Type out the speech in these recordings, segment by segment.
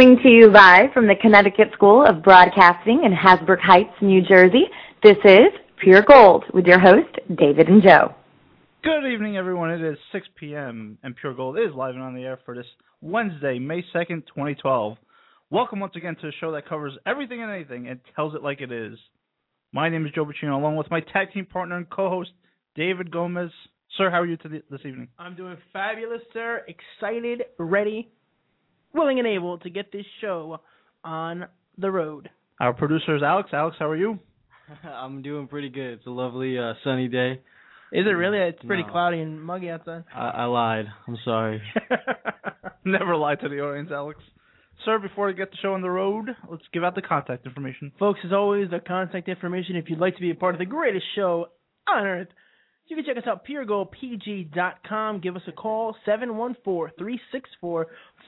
Coming to you live from the Connecticut School of Broadcasting in Hasbrouck Heights, New Jersey, this is Pure Gold with your host, David and Joe. Good evening, everyone. It is 6 p.m. and Pure Gold is live and on the air for this Wednesday, May 2nd, 2012. Welcome once again to a show that covers everything and anything and tells it like it is. My name is Joe Bacino, along with my tag team partner and co-host, David Gomez. Sir, how are you to this evening? I'm doing fabulous, sir. Excited, ready, willing, and able to get this show on the road. Our producer is Alex. Alex, how are you? I'm doing pretty good. It's a lovely uh, sunny day. Is it really? It's pretty No. cloudy and muggy outside. I, I lied. I'm sorry. Never lie to the audience, Alex. Sir, before we get the show on the road, let's give out the contact information. Folks, as always, the contact information if you'd like to be a part of the greatest show on earth. You can check us out, at puregoldpg.com. Give us a call,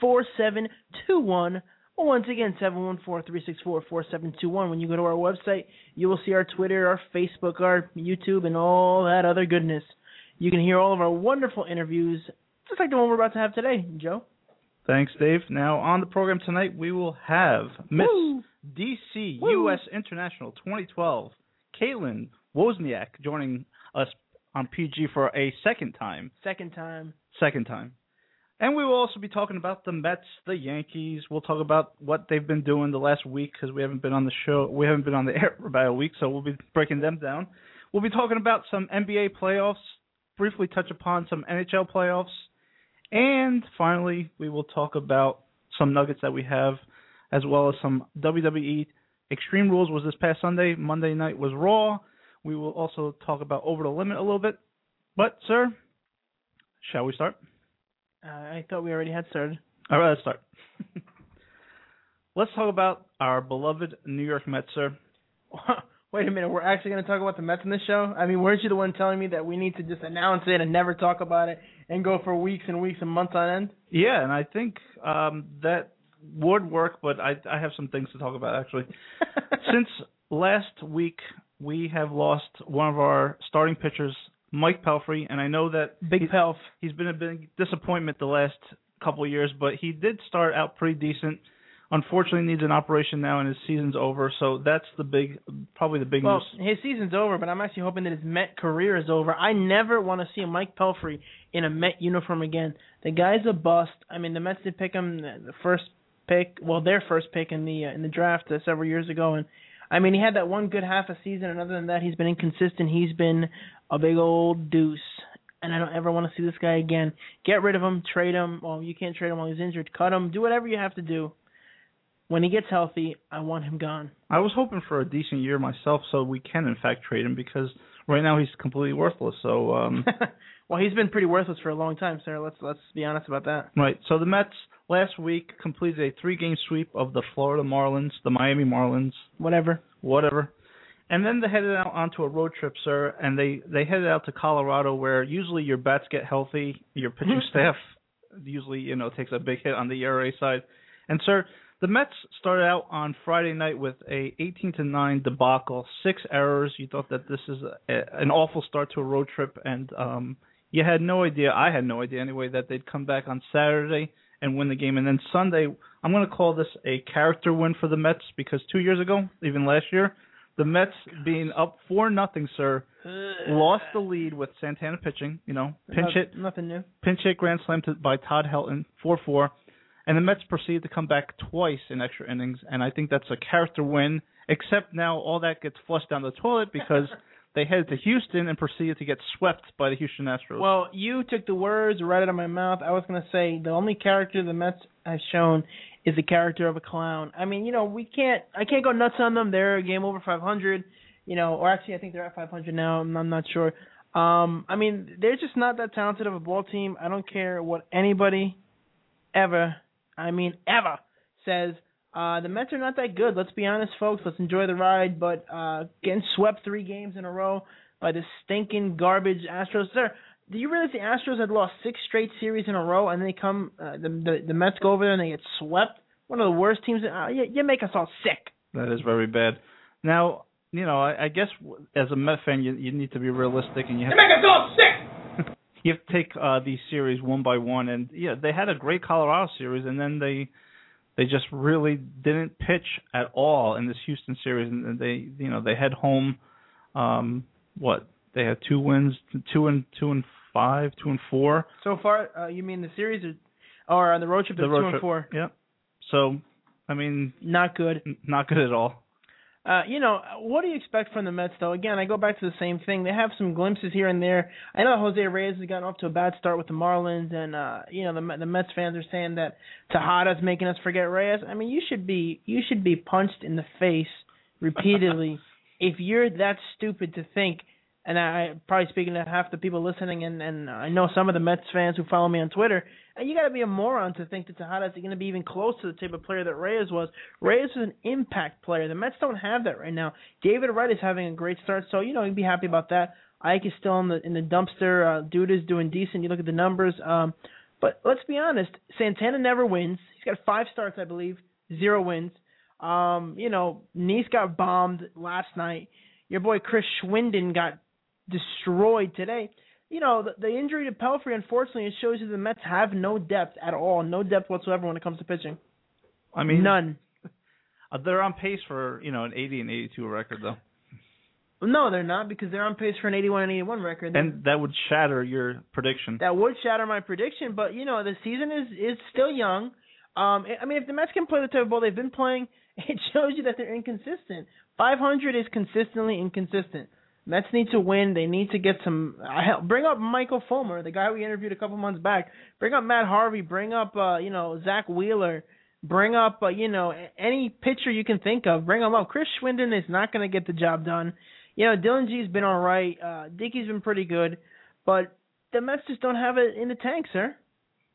714-364-4721. Once again, 714-364-4721. When you go to our website, you will see our Twitter, our Facebook, our YouTube, and all that other goodness. You can hear all of our wonderful interviews, just like the one we're about to have today, Joe. Thanks, Dave. Now, on the program tonight, we will have Miss Woo! DC Woo! US International 2012, Kaitlyn Wozniak, joining us on PG for a second time. Second time. Second time. And we will also be talking about the Mets, the Yankees. We'll talk about what they've been doing the last week because we haven't been on the show. We haven't been on the air for about a week, so we'll be breaking them down. We'll be talking about some NBA playoffs, briefly touch upon some NHL playoffs, and finally, we will talk about some nuggets that we have, as well as some WWE Extreme Rules was this past Sunday. Monday night was Raw. We will also talk about Over the Limit a little bit. But, sir, shall we start? Uh, I thought we already had started. All right, let's start. let's talk about our beloved New York Mets, sir. Wait a minute, we're actually going to talk about the Mets in this show? I mean, weren't you the one telling me that we need to just announce it and never talk about it and go for weeks and weeks and months on end? Yeah, and I think um, that would work, but I, I have some things to talk about actually. Since last week, we have lost one of our starting pitchers, Mike Pelfrey, and I know that Big Pelf. he's been a big disappointment the last couple of years, but he did start out pretty decent. Unfortunately, needs an operation now, and his season's over. So that's the big, probably the big Well, news. his season's over, but I'm actually hoping that his Met career is over. I never want to see a Mike Pelfrey in a Met uniform again. The guy's a bust. I mean, the Mets did pick him the the first pick, well, their first pick in the uh, in the draft uh, several years ago, and I mean, he had that one good half a season, and other than that, he's been inconsistent. He's been a big old deuce, and I don't ever want to see this guy again. Get rid of him, trade him. Well, you can't trade him while he's injured. Cut him. Do whatever you have to do. When he gets healthy, I want him gone. I was hoping for a decent year myself, so we can in fact trade him because right now he's completely worthless. So um, well, he's been pretty worthless for a long time, sir. Let's let's be honest about that. Right. So the Mets last week completed a three-game sweep of the Florida Marlins, the Miami Marlins, Whatever. whatever. And then they headed out onto a road trip, sir, and they they headed out to Colorado, where usually your bats get healthy, your pitching staff usually you know takes a big hit on the ERA side. And sir, the Mets started out on Friday night with a 18 to 9 debacle, six errors. You thought that this is a, an awful start to a road trip, and um, you had no idea. I had no idea anyway that they'd come back on Saturday and win the game. And then Sunday, I'm going to call this a character win for the Mets because two years ago, even last year, the Mets being up four nothing, sir, lost the lead with Santana pitching. You know, pinch hit, Nothing new. pinch hit grand slam to, by Todd Helton, four four, and the Mets proceeded to come back twice in extra innings. And I think that's a character win. Except now all that gets flushed down the toilet because they headed to Houston and proceeded to get swept by the Houston Astros. Well, you took the words right out of my mouth. I was going to say the only character the Mets have shown is the character of a clown. I mean, you know, we can't. I can't go nuts on them. They're a game over 500. You know, or actually, I think they're at 500 now. I'm, I'm not sure. Um, I mean, they're just not that talented of a ball team. I don't care what anybody ever, I mean, ever says. Uh, the Mets are not that good. Let's be honest, folks. Let's enjoy the ride. But uh, getting swept three games in a row by the stinking garbage Astros, sir. Do you realize the Astros had lost six straight series in a row, and then they come uh, the, the the Mets go over there and they get swept? One of the worst teams. Uh, you, you make us all sick. That is very bad. Now, you know, I, I guess as a Met fan, you you need to be realistic, and you have You make us all sick. you have to take uh, these series one by one. And yeah, they had a great Colorado series, and then they they just really didn't pitch at all in this Houston series, and they you know they head home. Um, what they had two wins, two and two and five, two and four. So far, uh, you mean the series or, or on the road trip? The road two and trip. four. Yeah. So, I mean, Not good. n- not good at all. Uh, you know, what do you expect from the Mets, though? Again, I go back to the same thing. They have some glimpses here and there. I know Jose Reyes has gotten off to a bad start with the Marlins, and uh, you know the the Mets fans are saying that Tejada's making us forget Reyes. I mean, you should be you should be punched in the face repeatedly if you're that stupid to think. And I probably speaking to half the people listening, and and I know some of the Mets fans who follow me on Twitter. And you got to be a moron to think that Tejada is going to be even close to the type of player that Reyes was. Reyes is an impact player. The Mets don't have that right now. David Wright is having a great start, so you know you'd be happy about that. Ike is still in the in the dumpster. Uh, Duda is doing decent. You look at the numbers. Um, but let's be honest, Santana never wins. He's got five starts, I believe, zero wins. Um, you know, Niese got bombed last night. Your boy Chris Schwinden got destroyed today. You know, the, the injury to Pelfrey, unfortunately, it shows you the Mets have no depth at all, no depth whatsoever when it comes to pitching. I mean, None. Uh, they're on pace for you know an 80 and 82 record though, No, they're not because they're on pace for an 81 and 81 record. and that would shatter your prediction. that would shatter my prediction, but you know the season is is still young. Um, I mean, if the Mets can play the type of ball they've been playing, it shows you that they're inconsistent. 500 is consistently inconsistent. Mets need to win. They need to get some. Uh, bring up Michael Fulmer, the guy we interviewed a couple months back. Bring up Matt Harvey. Bring up uh, you know Zack Wheeler. Bring up uh, you know any pitcher you can think of. Bring them up. Chris Schwinden is not going to get the job done. You know Dillon Gee's been all right. Uh, Dickey's been pretty good, but the Mets just don't have it in the tank, sir.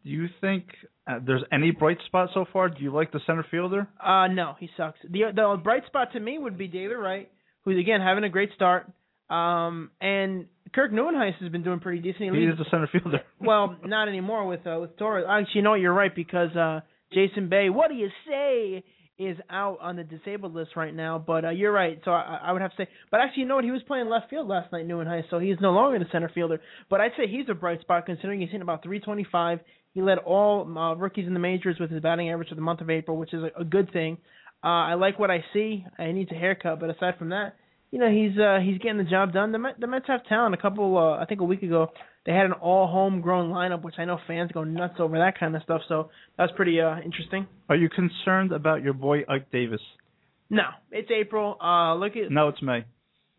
Do you think uh, there's any bright spot so far? Do you like the center fielder? Uh no, he sucks. The the bright spot to me would be David Wright, who's again having a great start. Um and Kirk Nieuwenhuis has been doing pretty decent. He He is the center fielder. well, not anymore with uh, with Torres. Actually, you know what? You're right because uh Jason Bay, what do you say, is out on the disabled list right now. But uh, you're right. So I, I would have to say. But actually, you know what? He was playing left field last night, Nieuwenhuis, so he's no longer the center fielder. But I'd say he's a bright spot considering he's hitting about 325. He led all uh, rookies in the majors with his batting average for the month of April, which is a, a good thing. Uh, I like what I see. I needs a haircut, but aside from that, you know he's uh, he's getting the job done. The, Met, the Mets have talent. A couple, uh, I think a week ago, they had an all homegrown lineup, which I know fans go nuts over that kind of stuff. So that was pretty uh, interesting. Are you concerned about your boy Ike Davis? No, it's April. Uh, look at No, it's May.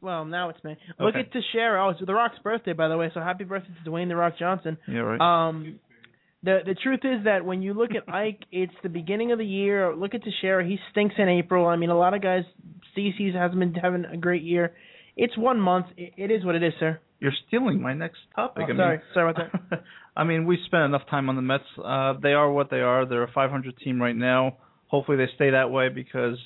well now it's May. Look Okay. at Teixeira. Oh, it's The Rock's birthday, by the way. So happy birthday to Dwayne The Rock Johnson. Yeah, right. Um, the the truth is that when you look at Ike, it's the beginning of the year. Look at Teixeira; he stinks in April. I mean, a lot of guys. CC's hasn't been having a great year. It's one month. It, it is what it is, sir. You're stealing my next topic. Oh, I sorry, mean, sorry about that. I mean, we spent enough time on the Mets. Uh, they are what they are. They're a 500 team right now. Hopefully, they stay that way because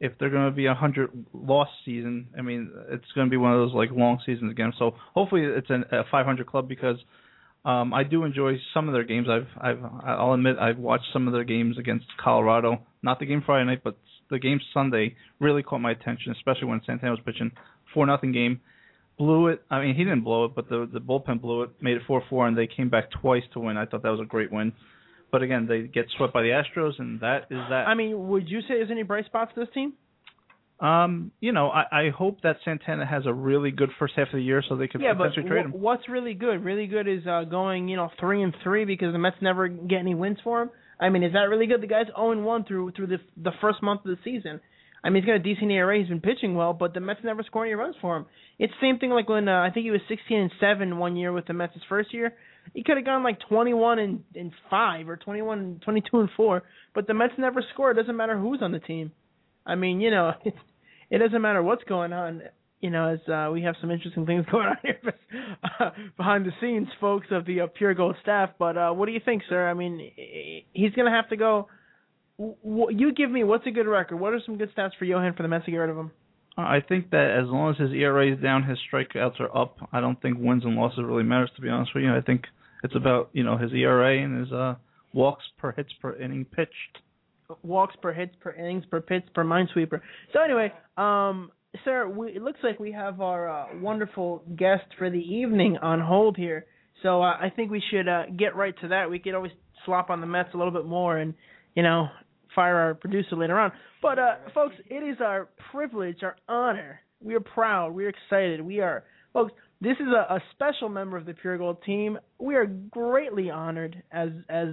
if they're going to be a 100 loss season, I mean, it's going to be one of those like long seasons again. So hopefully, it's an, a 500 club because um, I do enjoy some of their games. I've, I've, I'll admit, I've watched some of their games against Colorado. Not the game Friday night, but the game Sunday really caught my attention, especially when Santana was pitching four nothing game blew it. I mean, he didn't blow it, but the the bullpen blew it, made it four four, and they came back twice to win. I thought that was a great win. But again, they get swept by the Astros, and that is that. I mean, would you say there's any bright spots to this team? Um, you know, I, I hope that Santana has a really good first half of the year, so they could yeah, but potentially trade him. wh- what's really good? Really good is uh, going, you know, three and three because the Mets never get any wins for him. I mean, is that really good? The guy's 0 and 1 through through the the first month of the season. I mean, he's got a decent ERA. He's been pitching well, but the Mets never score any runs for him. It's the same thing like when uh, I think he was 16 and seven one year with the Mets his first year. He could have gone like 21 and and five or 21, 22 and four, but the Mets never score. It doesn't matter who's on the team. I mean, you know, it, it doesn't matter what's going on. You know, as uh, we have some interesting things going on here uh, behind the scenes, folks of the uh, Pure Gold staff. But uh, what do you think, sir? I mean, he's going to have to go. W- you give me what's a good record? What are some good stats for Johan for the Mets to get rid of him? I think that as long as his ERA is down, his strikeouts are up. I don't think wins and losses really matters to be honest with you. I think it's about you know his ERA and his uh walks per hits per inning pitched. Walks per hits per innings per pitch per minesweeper. So anyway, um, sir, we, it looks like we have our uh, wonderful guest for the evening on hold here. So uh, I think we should uh, get right to that. We could always slop on the Mets a little bit more and you know fire our producer later on. But uh, folks, it is our privilege, our honor. We are proud. We are excited. We are folks. This is a, a special member of the Pure Gold team. We are greatly honored, as as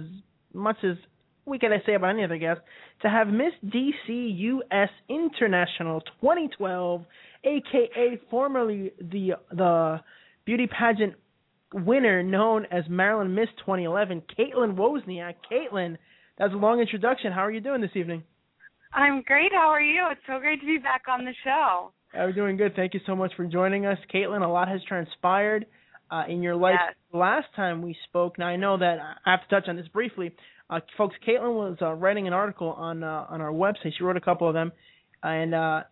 much as we can I say about any other guest, to have Miss DC US International 2012, aka formerly the the beauty pageant winner known as Maryland Miss 2011, Kaitlyn Wozniak. Kaitlyn, that's a long introduction. How are you doing this evening? I'm great. How are you? It's so great to be back on the show. I'm doing good. Thank you so much for joining us, Kaitlyn. A lot has transpired uh, in your life. Yes. Last time we spoke, now I know that I have to touch on this briefly. Uh, folks, Kaitlyn was uh, writing an article on uh, on our website. She wrote a couple of them, and uh,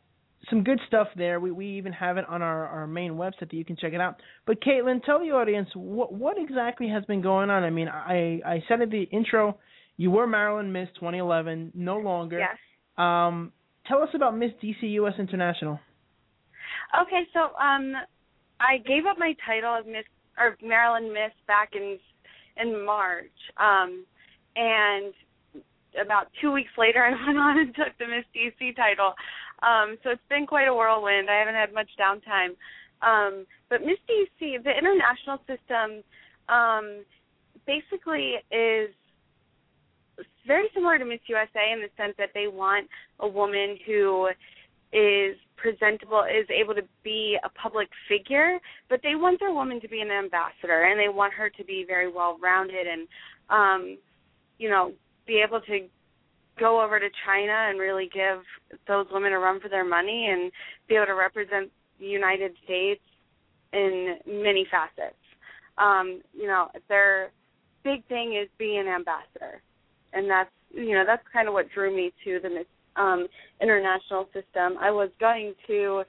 some good stuff there. We we even have it on our, our main website that you can check it out. But Caitlin, tell the audience what what exactly has been going on. I mean, I I said in the intro, you were Maryland Miss 2011, no longer. Yes. Um, tell us about Miss DC US International. Okay, so um, I gave up my title of Miss or Maryland Miss back in in March, um, and about two weeks later, I went on and took the Miss DC title. Um, so it's been quite a whirlwind. I haven't had much downtime. Um, but Miss DC, the international system, um, basically is very similar to Miss USA in the sense that they want a woman who is presentable, is able to be a public figure, but they want their woman to be an ambassador and they want her to be very well rounded and um, you know, be able to go over to China and really give those women a run for their money and be able to represent the United States in many facets. Um, you know, their big thing is being an ambassador, and that's you know that's kind of what drew me to the um, international system. I was going to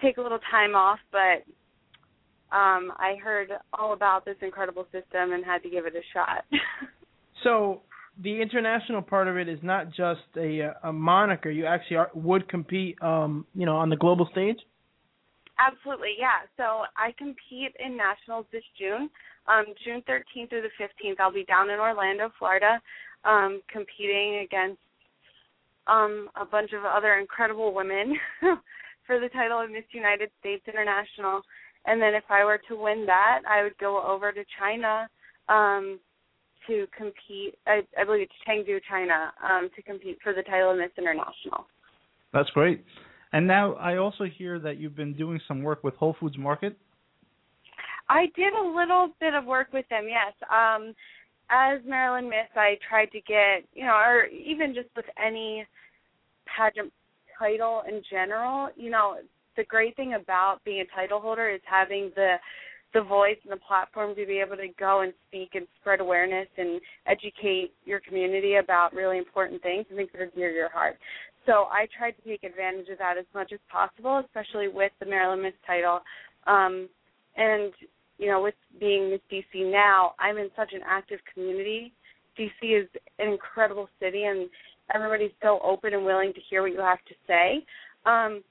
take a little time off, but um, I heard all about this incredible system and had to give it a shot. So the international part of it is not just a a moniker. You actually are, would compete, um, you know, on the global stage. Absolutely, yeah. So I compete in nationals this June, um, June 13th through the 15th. I'll be down in Orlando, Florida, um, competing against um, a bunch of other incredible women for the title of Miss United States International. And then if I were to win that, I would go over to China um, to compete. I, I believe it's Chengdu, China, um, to compete for the title of Miss International. That's great. And now I also hear that you've been doing some work with Whole Foods Market. I did a little bit of work with them, yes. Um, as Maryland Miss, I tried to get, you know, or even just with any pageant title in general, you know, the great thing about being a title holder is having the the voice and the platform to be able to go and speak and spread awareness and educate your community about really important things and things that are dear to your heart. So I tried to take advantage of that as much as possible, especially with the Maryland Miss title. Um, and you know, with being Miss DC now, I'm in such an active community. DC is an incredible city, and everybody's so open and willing to hear what you have to say. Um,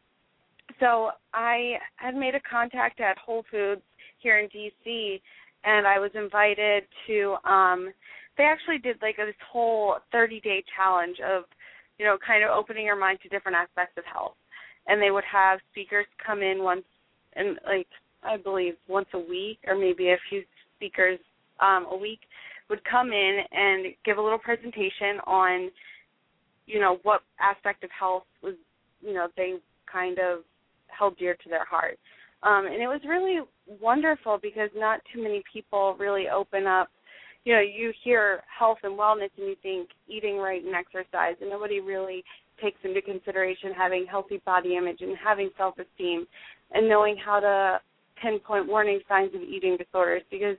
so I had made a contact at Whole Foods here in DC, and I was invited to. um They actually did like this whole 30 day challenge of, you know, kind of opening your mind to different aspects of health, and they would have speakers come in once, and like I believe once a week, or maybe a few speakers um, a week would come in and give a little presentation on, you know, what aspect of health was, you know, they kind of held dear to their heart. Um, and it was really wonderful because not too many people really open up. You know, you hear health and wellness and you think eating right and exercise, and nobody really takes into consideration having healthy body image and having self esteem and knowing how to pinpoint warning signs of eating disorders because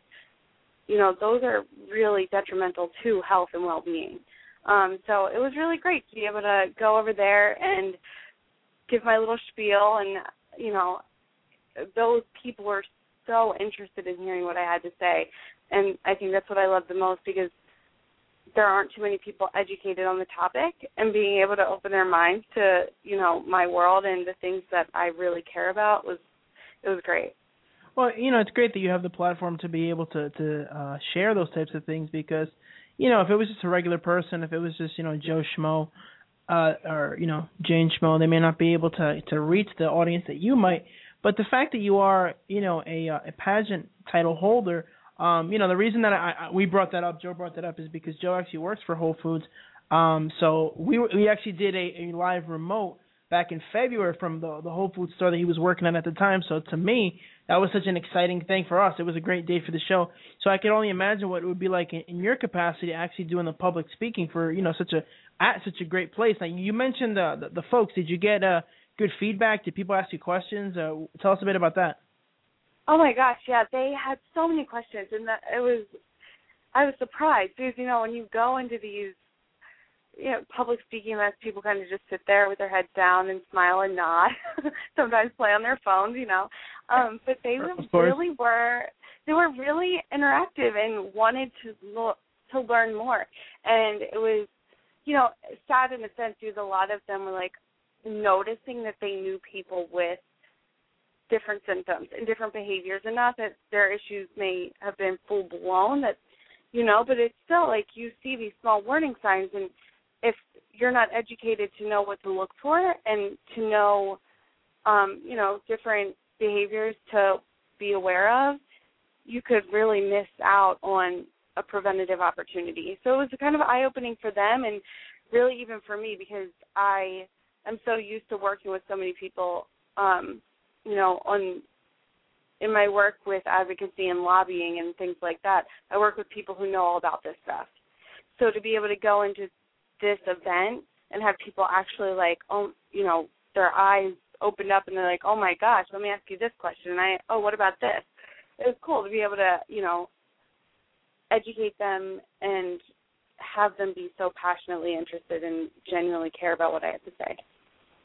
you know those are really detrimental to health and well being. Um, so it was really great to be able to go over there and give my little spiel, and you know, those people were so interested in hearing what I had to say, and I think that's what I love the most because there aren't too many people educated on the topic and being able to open their minds to you know my world and the things that I really care about was it was great. Well, you know, it's great that you have the platform to be able to to uh share those types of things because you know, if it was just a regular person, if it was just, you know, Joe Schmo uh or, you know, Jane Schmo, they may not be able to to reach the audience that you might. But the fact that you are, you know, a uh, a pageant title holder, um, you know, the reason that I, I we brought that up, Joe brought that up is because Joe actually works for Whole Foods. Um so we we actually did a, a live remote back in February from the the Whole Foods store that he was working at at the time. So to me, that was such an exciting thing for us. It was a great day for the show. So I could only imagine what it would be like in, in your capacity, actually doing the public speaking for you know such a at such a great place. Now you mentioned the the, the folks. Did you get uh, good feedback? Did people ask you questions? Uh, tell us a bit about that. Oh my gosh, yeah, they had so many questions, and that it was. I was surprised because you know when you go into these you know, public speaking events, people kind of just sit there with their heads down and smile and nod. Sometimes play on their phones, you know. Um, but they really were they were really interactive and wanted to look to learn more. And it was, you know, sad in a sense because a lot of them were like noticing that they knew people with different symptoms and different behaviors, and not that their issues may have been full blown. That you know, but it's still like you see these small warning signs and you're not educated to know what to look for and to know um you know different behaviors to be aware of you could really miss out on a preventative opportunity. So it was kind of eye opening for them and really even for me because i am so used to working with so many people um you know on in my work with advocacy and lobbying and things like that. I work with people who know all about this stuff. So to be able to go into this event and have people actually like oh you know their eyes opened up and they're like oh my gosh let me ask you this question. And i oh what about this? It was cool to be able to you know educate them and have them be so passionately interested and genuinely care about what i have to say.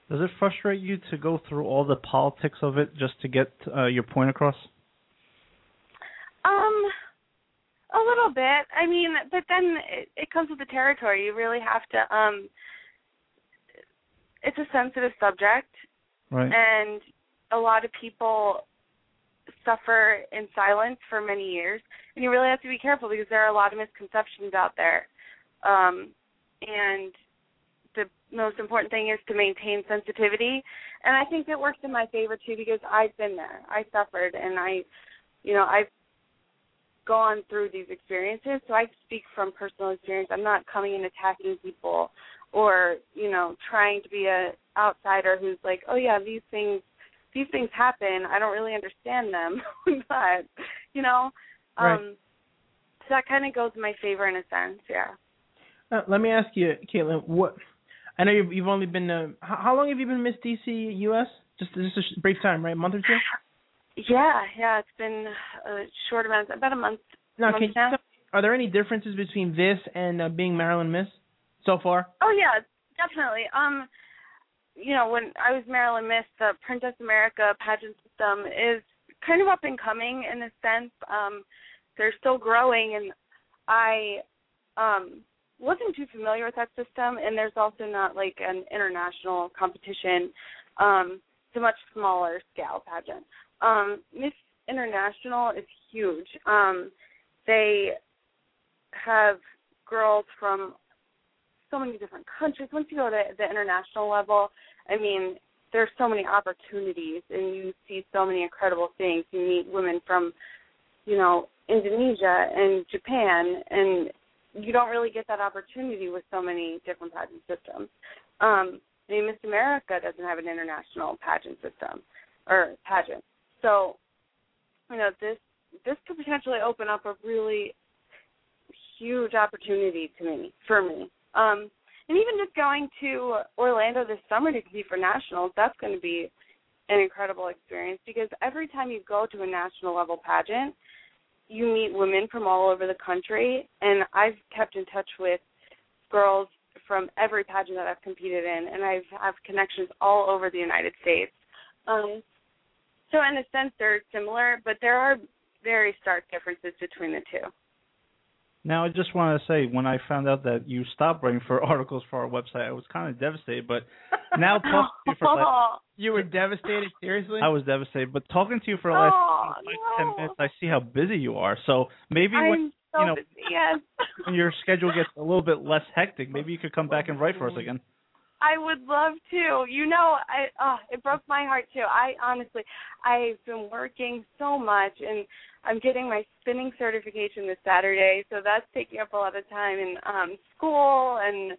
Does it frustrate you to go through all the politics of it just to get uh, your point across? Um a little bit. I mean, but then it, it comes with the territory. You really have to um it's a sensitive subject. Right. And a lot of people suffer in silence for many years and you really have to be careful because there are a lot of misconceptions out there. Um and the most important thing is to maintain sensitivity and I think it works in my favor too because I've been there. I suffered and I you know, I've gone through these experiences, so I speak from personal experience. I'm not coming and attacking people or, you know, trying to be a outsider who's like, "Oh yeah, these things these things happen. I don't really understand them." but, you know, right. um so that kind of goes in my favor in a sense, yeah. Uh, let me ask you, Kaitlyn, what I know you've, you've only been uh, how, how long have you been Miss DC US? Just just a brief time, right? A month or two? Yeah, yeah, it's been a short amount, about a month. Now, month can you now. tell, are there any differences between this and uh, being Maryland Miss so far? Oh yeah, definitely. Um, you know, when I was Maryland Miss, the Princess America pageant system is kind of up and coming in a sense. Um, they're still growing, and I um wasn't too familiar with that system. And there's also not like an international competition. Um, it's a much smaller scale pageant. Um, Miss International is huge. Um, they have girls from so many different countries. Once you go to the international level, I mean, there's so many opportunities, and you see so many incredible things. You meet women from, you know, Indonesia and Japan, and you don't really get that opportunity with so many different pageant systems. Um, I mean, Miss America doesn't have an international pageant system or pageant. So, you know, this this could potentially open up a really huge opportunity to me for me. Um, and even just going to Orlando this summer to compete for nationals, that's going to be an incredible experience because every time you go to a national level pageant, you meet women from all over the country, and I've kept in touch with girls from every pageant that I've competed in, and I have have connections all over the United States. Um, so in a sense, they're similar, but there are very stark differences between the two. Now, I just want to say, when I found out that you stopped writing for articles for our website, I was kind of devastated. But now talking to you for like, oh. You were devastated, seriously? I was devastated. But talking to you for the last Oh, five no. ten minutes, I see how busy you are. So maybe I'm when so you know busy. Yes. when your schedule gets a little bit less hectic, maybe you could come back and write for us again. I would love to. You know, I oh, it broke my heart too. I honestly, I've been working so much, and I'm getting my spinning certification this Saturday, so that's taking up a lot of time in um school and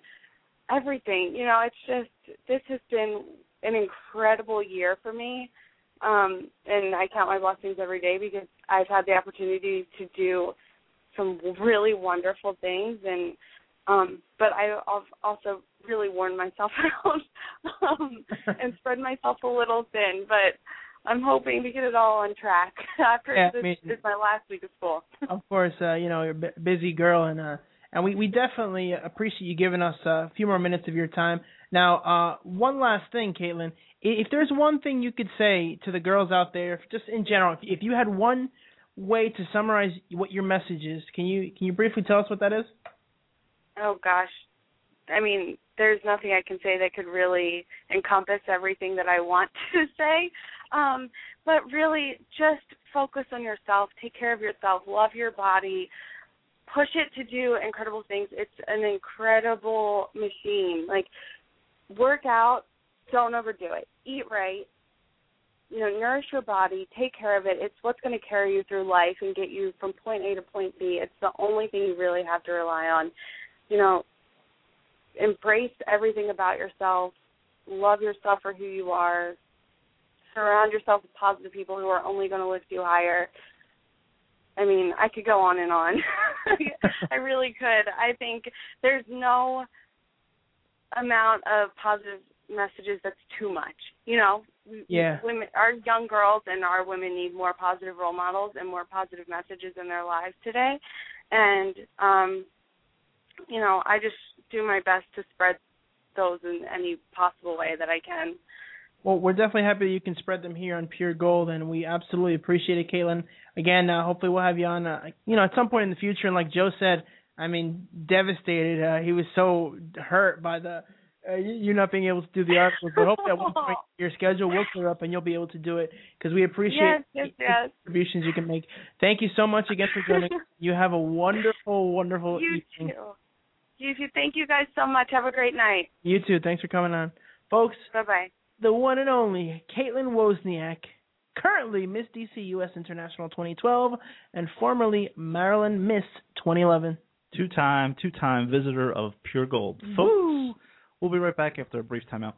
everything. You know, it's just this has been an incredible year for me. Um and I count my blessings every day because I've had the opportunity to do some really wonderful things and um but I have also really worn myself out um and spread myself a little thin but I'm hoping to get it all on track after Yeah, this me- is my last week of school. of course, uh, you know, you're a busy girl, and uh, and we we definitely appreciate you giving us a few more minutes of your time. Now, uh, one last thing, Kaitlyn, I- if there's one thing you could say to the girls out there, just in general, if, if you had one way to summarize what your message is, can you can you briefly tell us what that is? Oh gosh. I mean, there's nothing I can say that could really encompass everything that I want to say. Um, but really just focus on yourself, take care of yourself, love your body, push it to do incredible things. It's an incredible machine. Like work out, don't overdo it. Eat right. You know, nourish your body, take care of it. It's what's going to carry you through life and get you from point A to point B. It's the only thing you really have to rely on. You know, embrace everything about yourself, love yourself for who you are, surround yourself with positive people who are only going to lift you higher. I mean, I could go on and on. I really could. I think there's no amount of positive messages that's too much. You know, Yeah. women, our young girls and our women need more positive role models and more positive messages in their lives today. And um, you know, I just do my best to spread those in any possible way that I can. Well, we're definitely happy that you can spread them here on Pure Gold, and we absolutely appreciate it, Kaitlyn. Again, uh, hopefully we'll have you on, uh, you know, at some point in the future. And like Joe said, I mean, devastated. Uh, he was so hurt by the uh, you not being able to do the articles. But hope that one point your schedule will clear up and you'll be able to do it because we appreciate yes, yes, the yes. contributions you can make. Thank you so much again for joining. us. You have a wonderful, wonderful You evening. too. You too. Thank you guys so much. Have a great night. You too. Thanks for coming on, folks. Bye bye. the one and only Kaitlyn Wozniak, currently Miss DC US International 2012 and formerly Maryland Miss 2011. Two time, two time visitor of Pure Gold. Folks, Woo! we'll be right back after a brief timeout.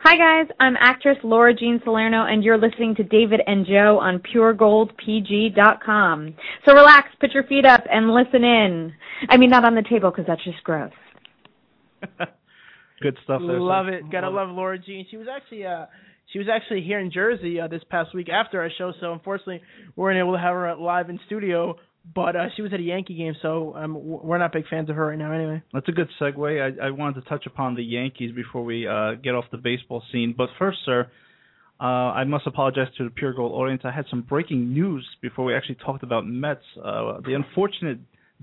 Hi guys, I'm actress Laura Jean Salerno and you're listening to David and Joe on puregoldpg.com. So relax, put your feet up and listen in. I mean not on the table because that's just gross. Good stuff there. Love sir. it. Gotta love Laura Jean. She was actually uh she was actually here in Jersey uh, this past week after our show, so unfortunately we weren't able to have her live in studio. But uh, she was at a Yankee game, so um, we're not big fans of her right now. Anyway, That's a good segue. I, I wanted to touch upon the Yankees before we uh, get off the baseball scene. But first, sir, uh, I must apologize to the Pure Gold audience. I had some breaking news before we actually talked about Mets. Uh, the unfortunate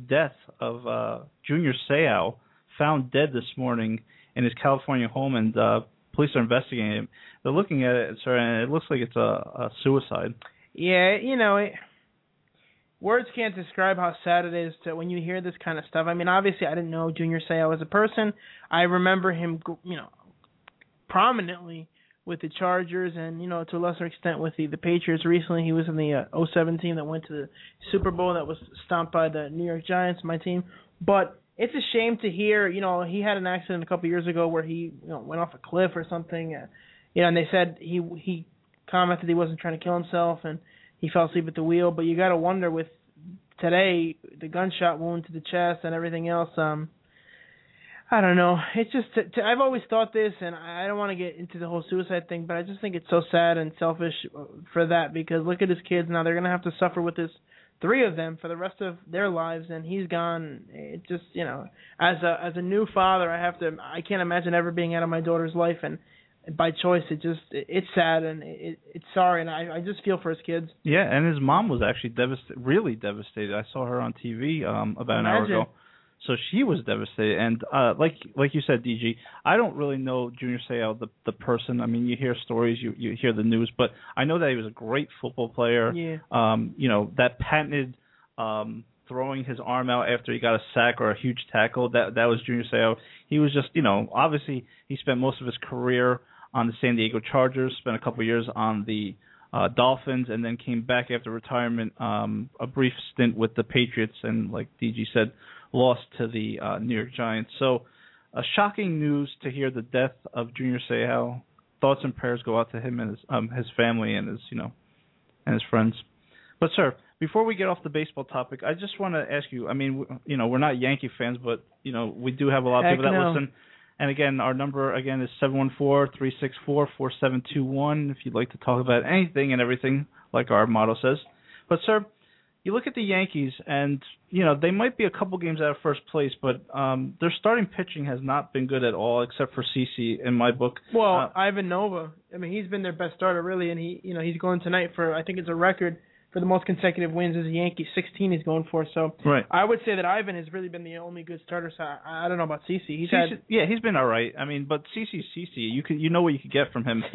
death of uh, Junior Seau, found dead this morning in his California home, and uh, police are investigating him. They're looking at it, sir, and it looks like it's a, a suicide. Yeah, you know, it, words can't describe how sad it is to when you hear this kind of stuff. I mean, obviously, I didn't know Junior Seau as a person. I remember him, you know, prominently with the Chargers, and you know, to a lesser extent with the the Patriots. Recently, he was in the uh, 07 team that went to the Super Bowl that was stomped by the New York Giants, my team. But it's a shame to hear, you know, he had an accident a couple years ago where he, you know, went off a cliff or something. Uh, you know, and they said he he commented he wasn't trying to kill himself and he fell asleep at the wheel. But you got to wonder with today the gunshot wound to the chest and everything else. Um, I don't know. It's just t- t- I've always thought this, and I don't want to get into the whole suicide thing, but I just think it's so sad and selfish uh, for that because look at his kids now; they're gonna have to suffer with this three of them for the rest of their lives, and he's gone. It just you know, as a as a new father, I have to. I can't imagine ever being out of my daughter's life, and by choice, it just it, it's sad and it, it's sorry, and I I just feel for his kids. Yeah, and his mom was actually devastated, really devastated. I saw her on TV um about an hour ago. So she was devastated, and uh, like like you said, DG, I don't really know Junior Seau the the person. I mean, you hear stories, you you hear the news, but I know that he was a great football player. Yeah. Um, you know that patented um throwing his arm out after he got a sack or a huge tackle. That that was Junior Seau. He was just you know obviously he spent most of his career on the San Diego Chargers, spent a couple of years on the uh, Dolphins, and then came back after retirement. Um, a brief stint with the Patriots, and like DG said, lost to the uh, New York Giants. So, uh, shocking news to hear the death of Junior Seau. Thoughts and prayers go out to him and his um, his family and his you know and his friends. But sir, before we get off the baseball topic, I just want to ask you. I mean, you know, we're not Yankee fans, but you know, we do have a lot of Heck people that no. listen. And again, our number again is seven one four three six four four seven two one. If you'd like to talk about anything and everything, like our motto says. But sir, you look at the Yankees, and you know they might be a couple games out of first place, but um, their starting pitching has not been good at all, except for CC in my book. Well, Uh, Ivan Nova. I mean, he's been their best starter really, and he, you know, he's going tonight for I think it's a record for the most consecutive wins as a Yankee. 16 he's going for. So Right. I would say that Ivan has really been the only good starter. So I, I don't know about CC. He's CC had yeah, he's been all right. I mean, but CC CC, you could you know what you could get from him.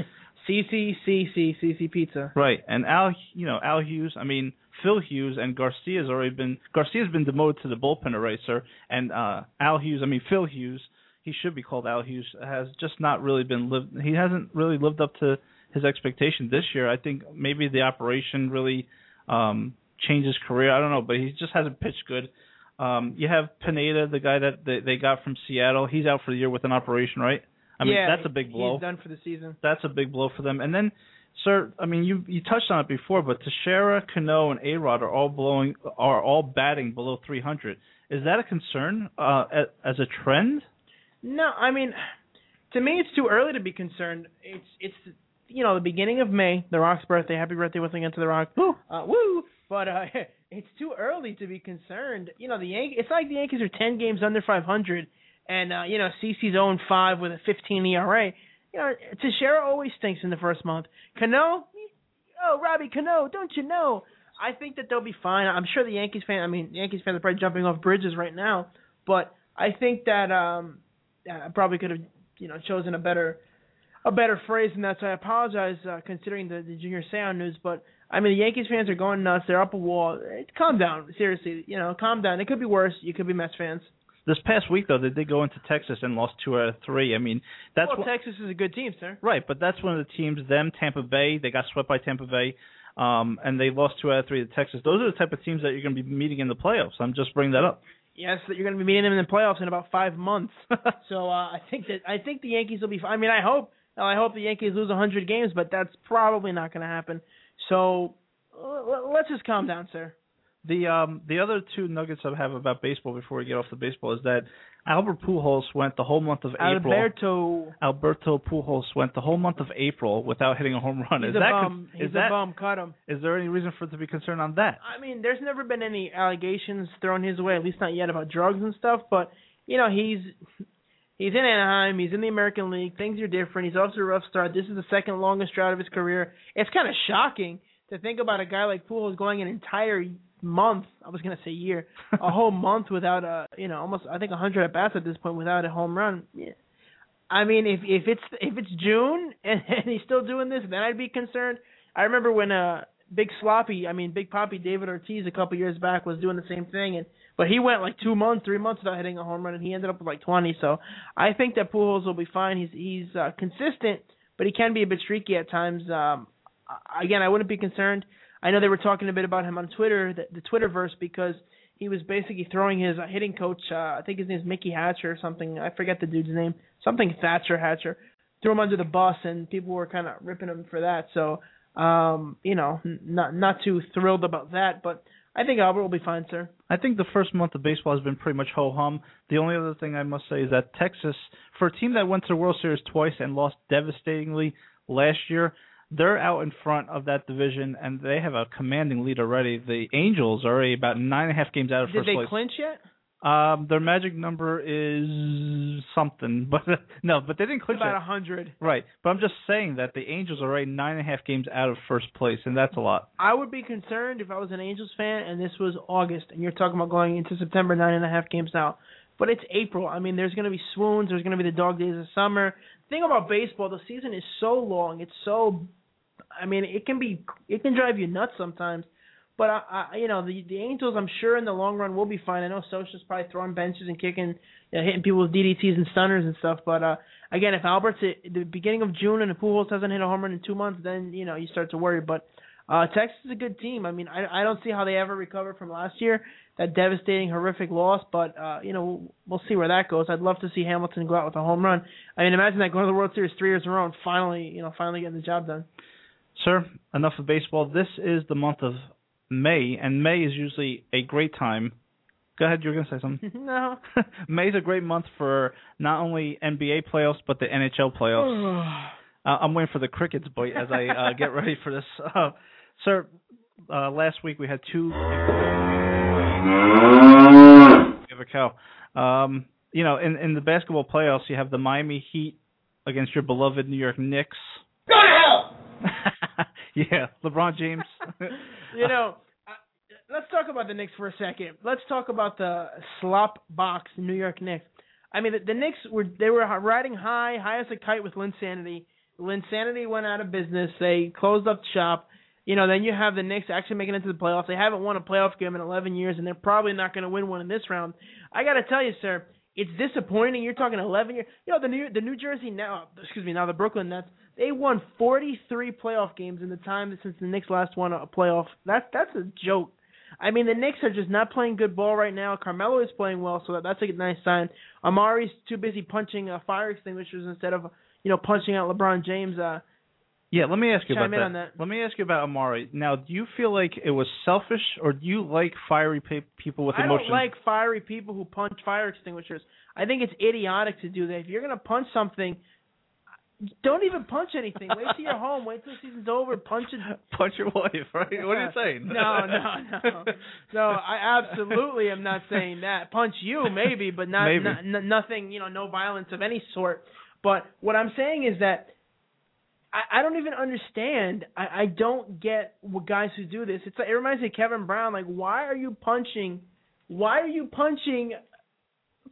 CC CC CC Pizza. Right, and Al, you know Al Hughes. I mean Phil Hughes and Garcia's already been Garcia's been demoted to the bullpen eraser. And uh Al Hughes, I mean Phil Hughes, he should be called Al Hughes, has just not really been lived. He hasn't really lived up to his expectation this year. I think maybe the operation really um changed his career. I don't know, but he just hasn't pitched good. Um You have Pineda, the guy that they, they got from Seattle. He's out for the year with an operation, right? I mean yeah, that's a big blow He's done for the season. that's a big blow for them. And then, sir, I mean, you you touched on it before, but Teixeira, Cano, and A Rod are all blowing are all batting below 300. Is that a concern uh, as a trend? No, I mean, to me, it's too early to be concerned. It's it's you know the beginning of May, the Rock's birthday. Happy birthday once again to the Rock. Woo. Uh, woo! But uh, it's too early to be concerned. You know the Yankees. It's like the Yankees are ten games under 500, and uh, you know CC's 0 5 with a 15 ERA. You know Teixeira always stinks in the first month. Cano, oh Robbie Cano, don't you know? I think that they'll be fine. I'm sure the Yankees fan. I mean, Yankees fans are probably jumping off bridges right now. But I think that um, I probably could have you know chosen a better a better phrase than that. So I apologize uh, considering the, the Junior Seau news. But I mean, the Yankees fans are going nuts. They're up a wall. Eh, Calm down, seriously. You know, calm down. It could be worse. You could be Mets fans. This past week, though, they did go into Texas and lost two out of three. I mean, that's well, what, Texas is a good team, sir. right, but that's one of the teams. Them, Tampa Bay, they got swept by Tampa Bay. Um, and they lost two out of three to Texas. Those are the type of teams that you're going to be meeting in the playoffs. I'm just bringing that up. Yes, that you're going to be meeting them in the playoffs in about five months. so uh, I think that I think the Yankees will be. I mean, I hope. I hope the Yankees lose 100 games, but that's probably not going to happen. So let's just calm down, sir. The um the other two nuggets I have about baseball before we get off the baseball is that Albert Pujols went the whole month of April. Alberto, Alberto Pujols went the whole month of April without hitting a home run. he's is a that bum. is he's that a bum. Cut him. is there any reason for it to be concerned on that? I mean, there's never been any allegations thrown his way, at least not yet, about drugs and stuff. But you know, he's he's in Anaheim. He's in the American League. Things are different. He's off to a rough start. This is the second longest drought of his career. It's kind of shocking to think about a guy like Pujols going an entire month. I was gonna say year, a whole month without a you know almost I think 100 at bats at this point without a home run. Yeah. I mean, if if it's if it's June and, and he's still doing this, then I'd be concerned. I remember when uh Big Sloppy, I mean Big Papi David Ortiz a couple years back was doing the same thing, and but he went like two months, three months without hitting a home run, and he ended up with like 20. So I think that Pujols will be fine. He's he's uh, consistent, but he can be a bit streaky at times. Um, again, I wouldn't be concerned. I know they were talking a bit about him on Twitter, the, the Twitterverse, because he was basically throwing his uh, hitting coach. Uh, I think his name's Mickey Hatcher or something. I forget the dude's name. Something Thatcher Hatcher. Threw him under the bus, and people were kind of ripping him for that. So, um, you know, not not too thrilled about that. But I think Albert will be fine, sir. I think the first month of baseball has been pretty much ho hum. The only other thing I must say is that Texas, for a team that went to the World Series twice and lost devastatingly last year, they're out in front of that division, and they have a commanding lead already. The Angels are already about nine and a half games out of Did first they clinch yet? Um, their magic number is something, but no, but they didn't clinch about a hundred. Right, but I'm just saying that the Angels are already nine and a half games out of first place, and that's a lot. I would be concerned if I was an Angels fan and this was August and you're talking about going into September nine and a half games out. But it's April. I mean, there's going to be swoons. There's going to be the dog days of summer. The thing about baseball, the season is so long. It's so, I mean, it can be, it can drive you nuts sometimes. But I, I you know, the the Angels, I'm sure in the long run will be fine. I know Scioscia's probably throwing benches and kicking, you know, hitting people with DDTs and stunners and stuff. But uh again, if Albert's at the beginning of June and the Pujols hasn't hit a home run in two months, then you know you start to worry. But uh Texas is a good team. I mean, I I don't see how they ever recover from last year, that devastating, horrific loss. But uh, you know, we'll, we'll see where that goes. I'd love to see Hamilton go out with a home run. I mean, imagine that going to the World Series three years in a row and finally, you know, finally getting the job done. Sir, enough of baseball. This is the month of May, and May is usually a great time. Go ahead, you're going to say something. no. May is a great month for not only NBA playoffs but the NHL playoffs. uh, I'm waiting for the crickets bite as I uh, get ready for this. Uh, sir, uh, last week we had two. Give a cow. Um, you know, in in the basketball playoffs, you have the Miami Heat against your beloved New York Knicks. Go to hell. yeah, LeBron James. you know, uh, let's talk about the Knicks for a second. Let's talk about the slop box New York Knicks. I mean, the, the Knicks were they were riding high, high as a kite with Linsanity. Linsanity went out of business. They closed up shop. You know, then you have the Knicks actually making it to the playoffs. They haven't won a playoff game in 11 years, and they're probably not going to win one in this round. I got to tell you, sir, it's disappointing. You're talking 11 years. You know, the New the New Jersey now, excuse me, now the Brooklyn Nets, they won 43 playoff games in the time since the Knicks last won a playoff. That's that's a joke. I mean, the Knicks are just not playing good ball right now. Carmelo is playing well, so that, that's a nice sign. Amar'e's too busy punching uh, fire extinguishers instead of you know punching out LeBron James. Uh, Yeah, let me ask you about that. on that. Let me ask you about Amar'e. Now, do you feel like it was selfish, or do you like fiery pe- people with emotions? I don't like fiery people who punch fire extinguishers. I think it's idiotic to do that. If you're gonna punch something, don't even punch anything. Wait till you're home. Wait till the season's over. Punch it. Punch your wife, right? What are you saying? No, no, no, no. I absolutely am not saying that. Punch you, maybe, but not, Maybe. not n- nothing. You know, no violence of any sort. But what I'm saying is that I, I don't even understand. I, I don't get what guys who do this. It's like, it reminds me of Kevin Brown. Like, why are you punching? Why are you punching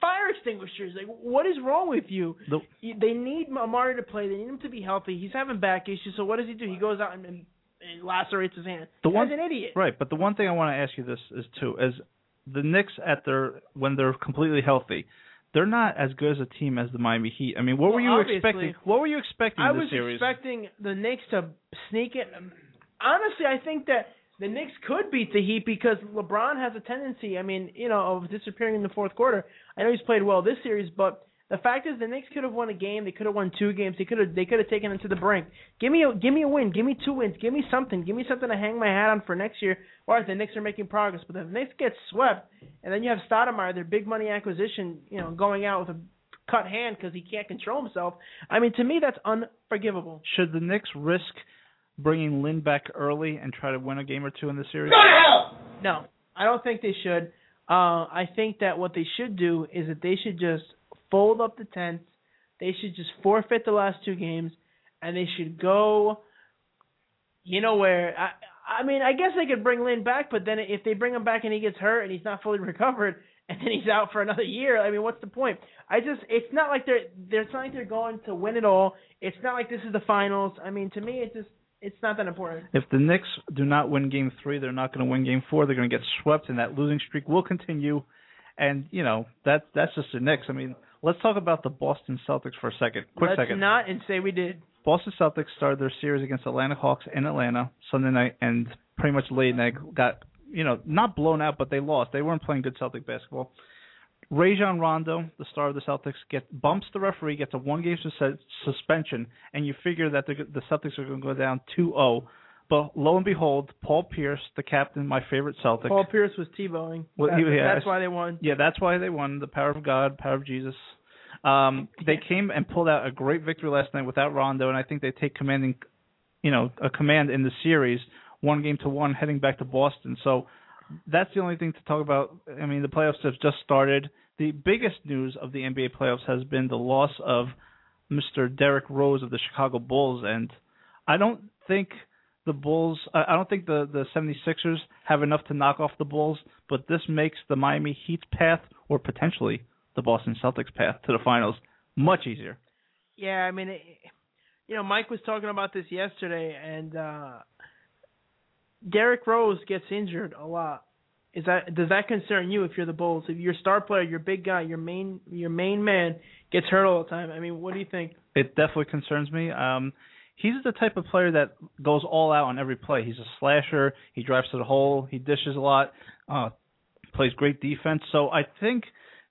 fire extinguishers? Like, what is wrong with you? The- They need Amar'e to play. They need him to be healthy. He's having back issues. So what does he do? He goes out and, and, and lacerates his hand. The one- an idiot. Right, but the one thing I want to ask you this is too is the Knicks at their when they're completely healthy, they're not as good as a team as the Miami Heat. I mean, what were you expecting? What were you expecting I was series? expecting the Knicks to sneak it. Honestly, I think that the Knicks could beat the Heat because LeBron has a tendency, I mean, you know, of disappearing in the fourth quarter. I know he's played well this series, but the fact is the Knicks could have won a game. They could have won two games. They could have they could have taken it to the brink. Give me a give me a win. Give me two wins. Give me something. Give me something to hang my hat on for next year. All right, the Knicks are making progress, but if the Knicks get swept, and then you have Stoudemire, their big money acquisition, you know, going out with a cut hand because he can't control himself. I mean, to me, that's unforgivable. Should the Knicks risk bringing Lin back early and try to win a game or two in the series? No, I don't think they should. Uh, I think that what they should do is that they should just fold up the tents. They should just forfeit the last two games, and they should go. You know where? I, I mean, I guess they could bring Lin back, but then if they bring him back and he gets hurt and he's not fully recovered, and then he's out for another year, I mean, what's the point? I just, it's not like they're, they're not like they're going to win it all. It's not like this is the finals. I mean, to me, it's just, it's not that important. If the Knicks do not win Game Three, they're not going to win Game Four. They're going to get swept, and that losing streak will continue. And you know that that's just the Knicks. I mean, let's talk about the Boston Celtics for a second. Quick Let's second. not and say we did. Boston Celtics started their series against Atlanta Hawks in Atlanta Sunday night, and pretty much late night got you know not blown out, but they lost. They weren't playing good Celtic basketball. Rajon Rondo, the star of the Celtics, get bumps the referee, gets a one game sus- suspension, and you figure that the, the Celtics are going to go down 2-0. But lo and behold, Paul Pierce, the captain, my favorite Celtic. Paul Pierce was Tebowing. Well, That- he- yeah, that's why they won. Yeah, that's why they won. The power of God, power of Jesus. Um, they came and pulled out a great victory last night without Rondo, and I think they take commanding you know, a command in the series, one game to one, heading back to Boston. So that's the only thing to talk about. I mean, the playoffs have just started. The biggest news of the NBA playoffs has been the loss of Mr. Derrick Rose of the Chicago Bulls, and I don't think the Bulls. I don't think the the 76ers have enough to knock off the Bulls, but this makes the Miami Heat's path, or potentially the Boston Celtics' path to the finals, much easier. Yeah, I mean, it, you know, Mike was talking about this yesterday, and uh Derrick Rose gets injured a lot. Is that does that concern you if you're the Bulls? If your star player, your big guy, your main your main man gets hurt all the time. I mean, what do you think? It definitely concerns me. Um he's the type of player that goes all out on every play. He's a slasher. He drives to the hole. He dishes a lot. Uh, plays great defense. So I think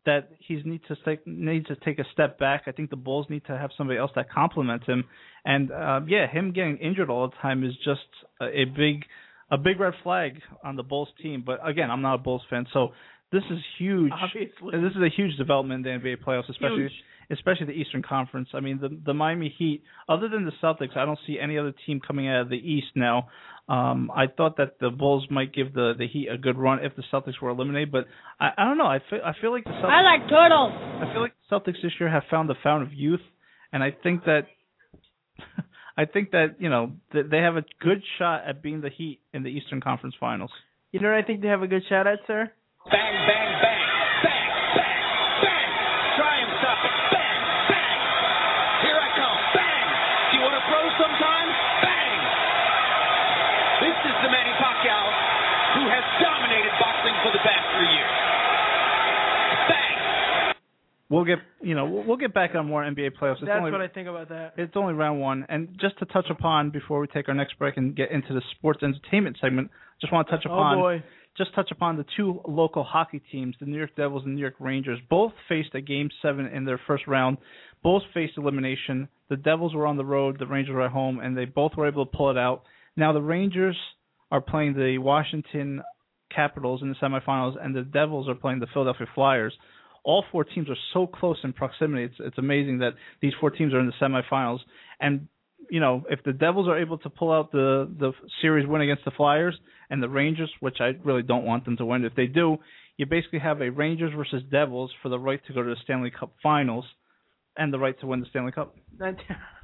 that he needs to take needs to take a step back. I think the Bulls need to have somebody else that complements him. And uh, yeah, him getting injured all the time is just a, a big a big red flag on the Bulls team. But again, I'm not a Bulls fan, so this is huge. Obviously. This is a huge development in the NBA playoffs, especially Huge. especially the Eastern Conference. I mean, the the Miami Heat, other than the Celtics, I don't see any other team coming out of the East now. Um, I thought that the Bulls might give the the Heat a good run if the Celtics were eliminated, but I, I don't know. I feel I feel like the Celtics. I like turtles. I feel like the Celtics this year have found the fountain of youth, and I think that I think that you know that they have a good shot at being the Heat in the Eastern Conference Finals. You know what I think they have a good shot at, sir? Bang, bang, bang. Bang, We'll get you know we'll, get back on more NBA playoffs. It's That's only what I think about that. it's only round one, and just to touch upon before we take our next break and get into the sports entertainment segment, just want to touch Oh upon boy. just touch upon the two local hockey teams, the New York Devils and New York Rangers. Both faced a game seven in their first round. Both faced elimination. The Devils were on the road, the Rangers were at home, and they both were able to pull it out. Now the Rangers are playing the Washington Capitals in the semifinals, and the Devils are playing the Philadelphia Flyers. All four teams are so close in proximity. It's it's amazing that these four teams are in the semifinals. And you know, if the Devils are able to pull out the the series win against the Flyers and the Rangers, which I really don't want them to win, if they do, you basically have a Rangers versus Devils for the right to go to the Stanley Cup Finals and the right to win the Stanley Cup.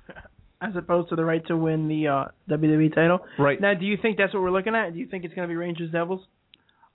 As opposed to the right to win the uh, WWE title. Right. Now, do you think that's what we're looking at? Do you think it's going to be Rangers Devils?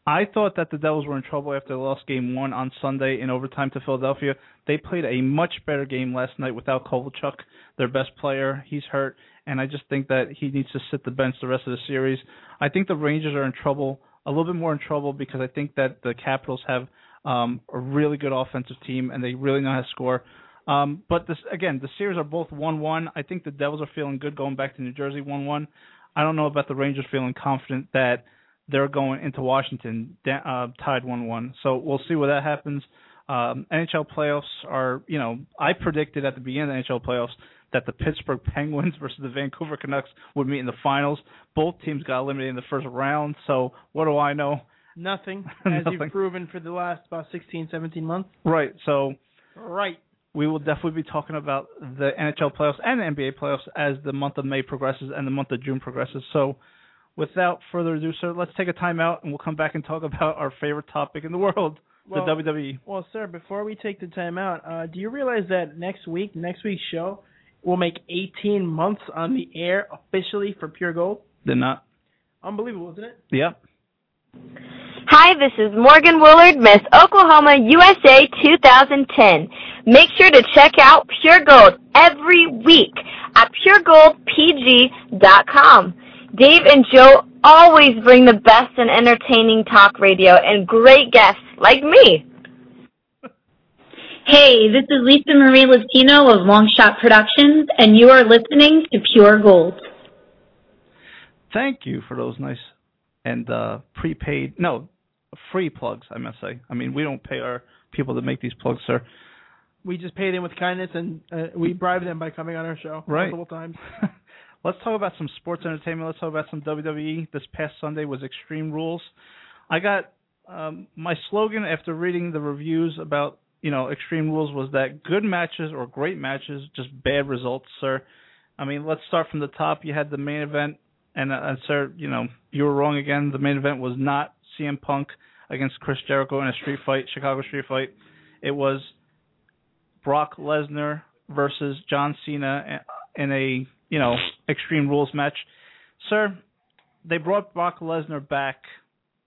I thought that the Devils were in trouble after they lost game one on Sunday in overtime to Philadelphia. They played a much better game last night without Kovalchuk, their best player. He's hurt, and I just think that he needs to sit the bench the rest of the series. I think the Rangers are in trouble, a little bit more in trouble because I think that the Capitals have um, a really good offensive team and they really know how to score. Um, but this again, the series are both one-one. I think the Devils are feeling good going back to New Jersey one-one. I don't know about the Rangers feeling confident that they're going into Washington uh, tied one-one. So we'll see where that happens. Um, NHL playoffs are, you know, I predicted at the beginning of the NHL playoffs that the Pittsburgh Penguins versus the Vancouver Canucks would meet in the finals. Both teams got eliminated in the first round. So what do I know? Nothing, as Nothing. you've proven for the last about 16, 17 months. Right. So Right. we will definitely be talking about the NHL playoffs and the NBA playoffs as the month of May progresses and the month of June progresses. So, without further ado, sir, let's take a time out and we'll come back and talk about our favorite topic in the world, Well- the. WWE. Well, sir, before we take the time out, uh, do you realize that next week, next week's show, will make 18 months on the air officially for Pure Gold? Did not. Unbelievable, isn't it? Yeah. Hi, this is Morgan Woolard, Miss Oklahoma USA 2010. Make sure to check out Pure Gold every week at puregoldpg.com. Dave and Joe always bring the best in entertaining talk radio and great guests like me. Hey, this is Lisa Marie Latino of Longshot Productions, and you are listening to Pure Gold. Thank you for those nice and uh, prepaid, no, free plugs, I must say. I mean, we don't pay our people to make these plugs, sir. We just pay them with kindness and uh, we bribe them by coming on our show Right. multiple times. Let's talk about some sports entertainment. Let's talk about some WWE. This past Sunday was Extreme Rules. I got um, my slogan after reading the reviews about you know Extreme Rules was that good matches or great matches, just bad results, sir. I mean, let's start from the top. You had the main event, and, uh, and sir, you know, you were wrong again. The main event was not CM Punk against Chris Jericho in a street fight, Chicago street fight. It was Brock Lesnar versus John Cena in a you know Extreme Rules match. Sir, they brought Brock Lesnar back,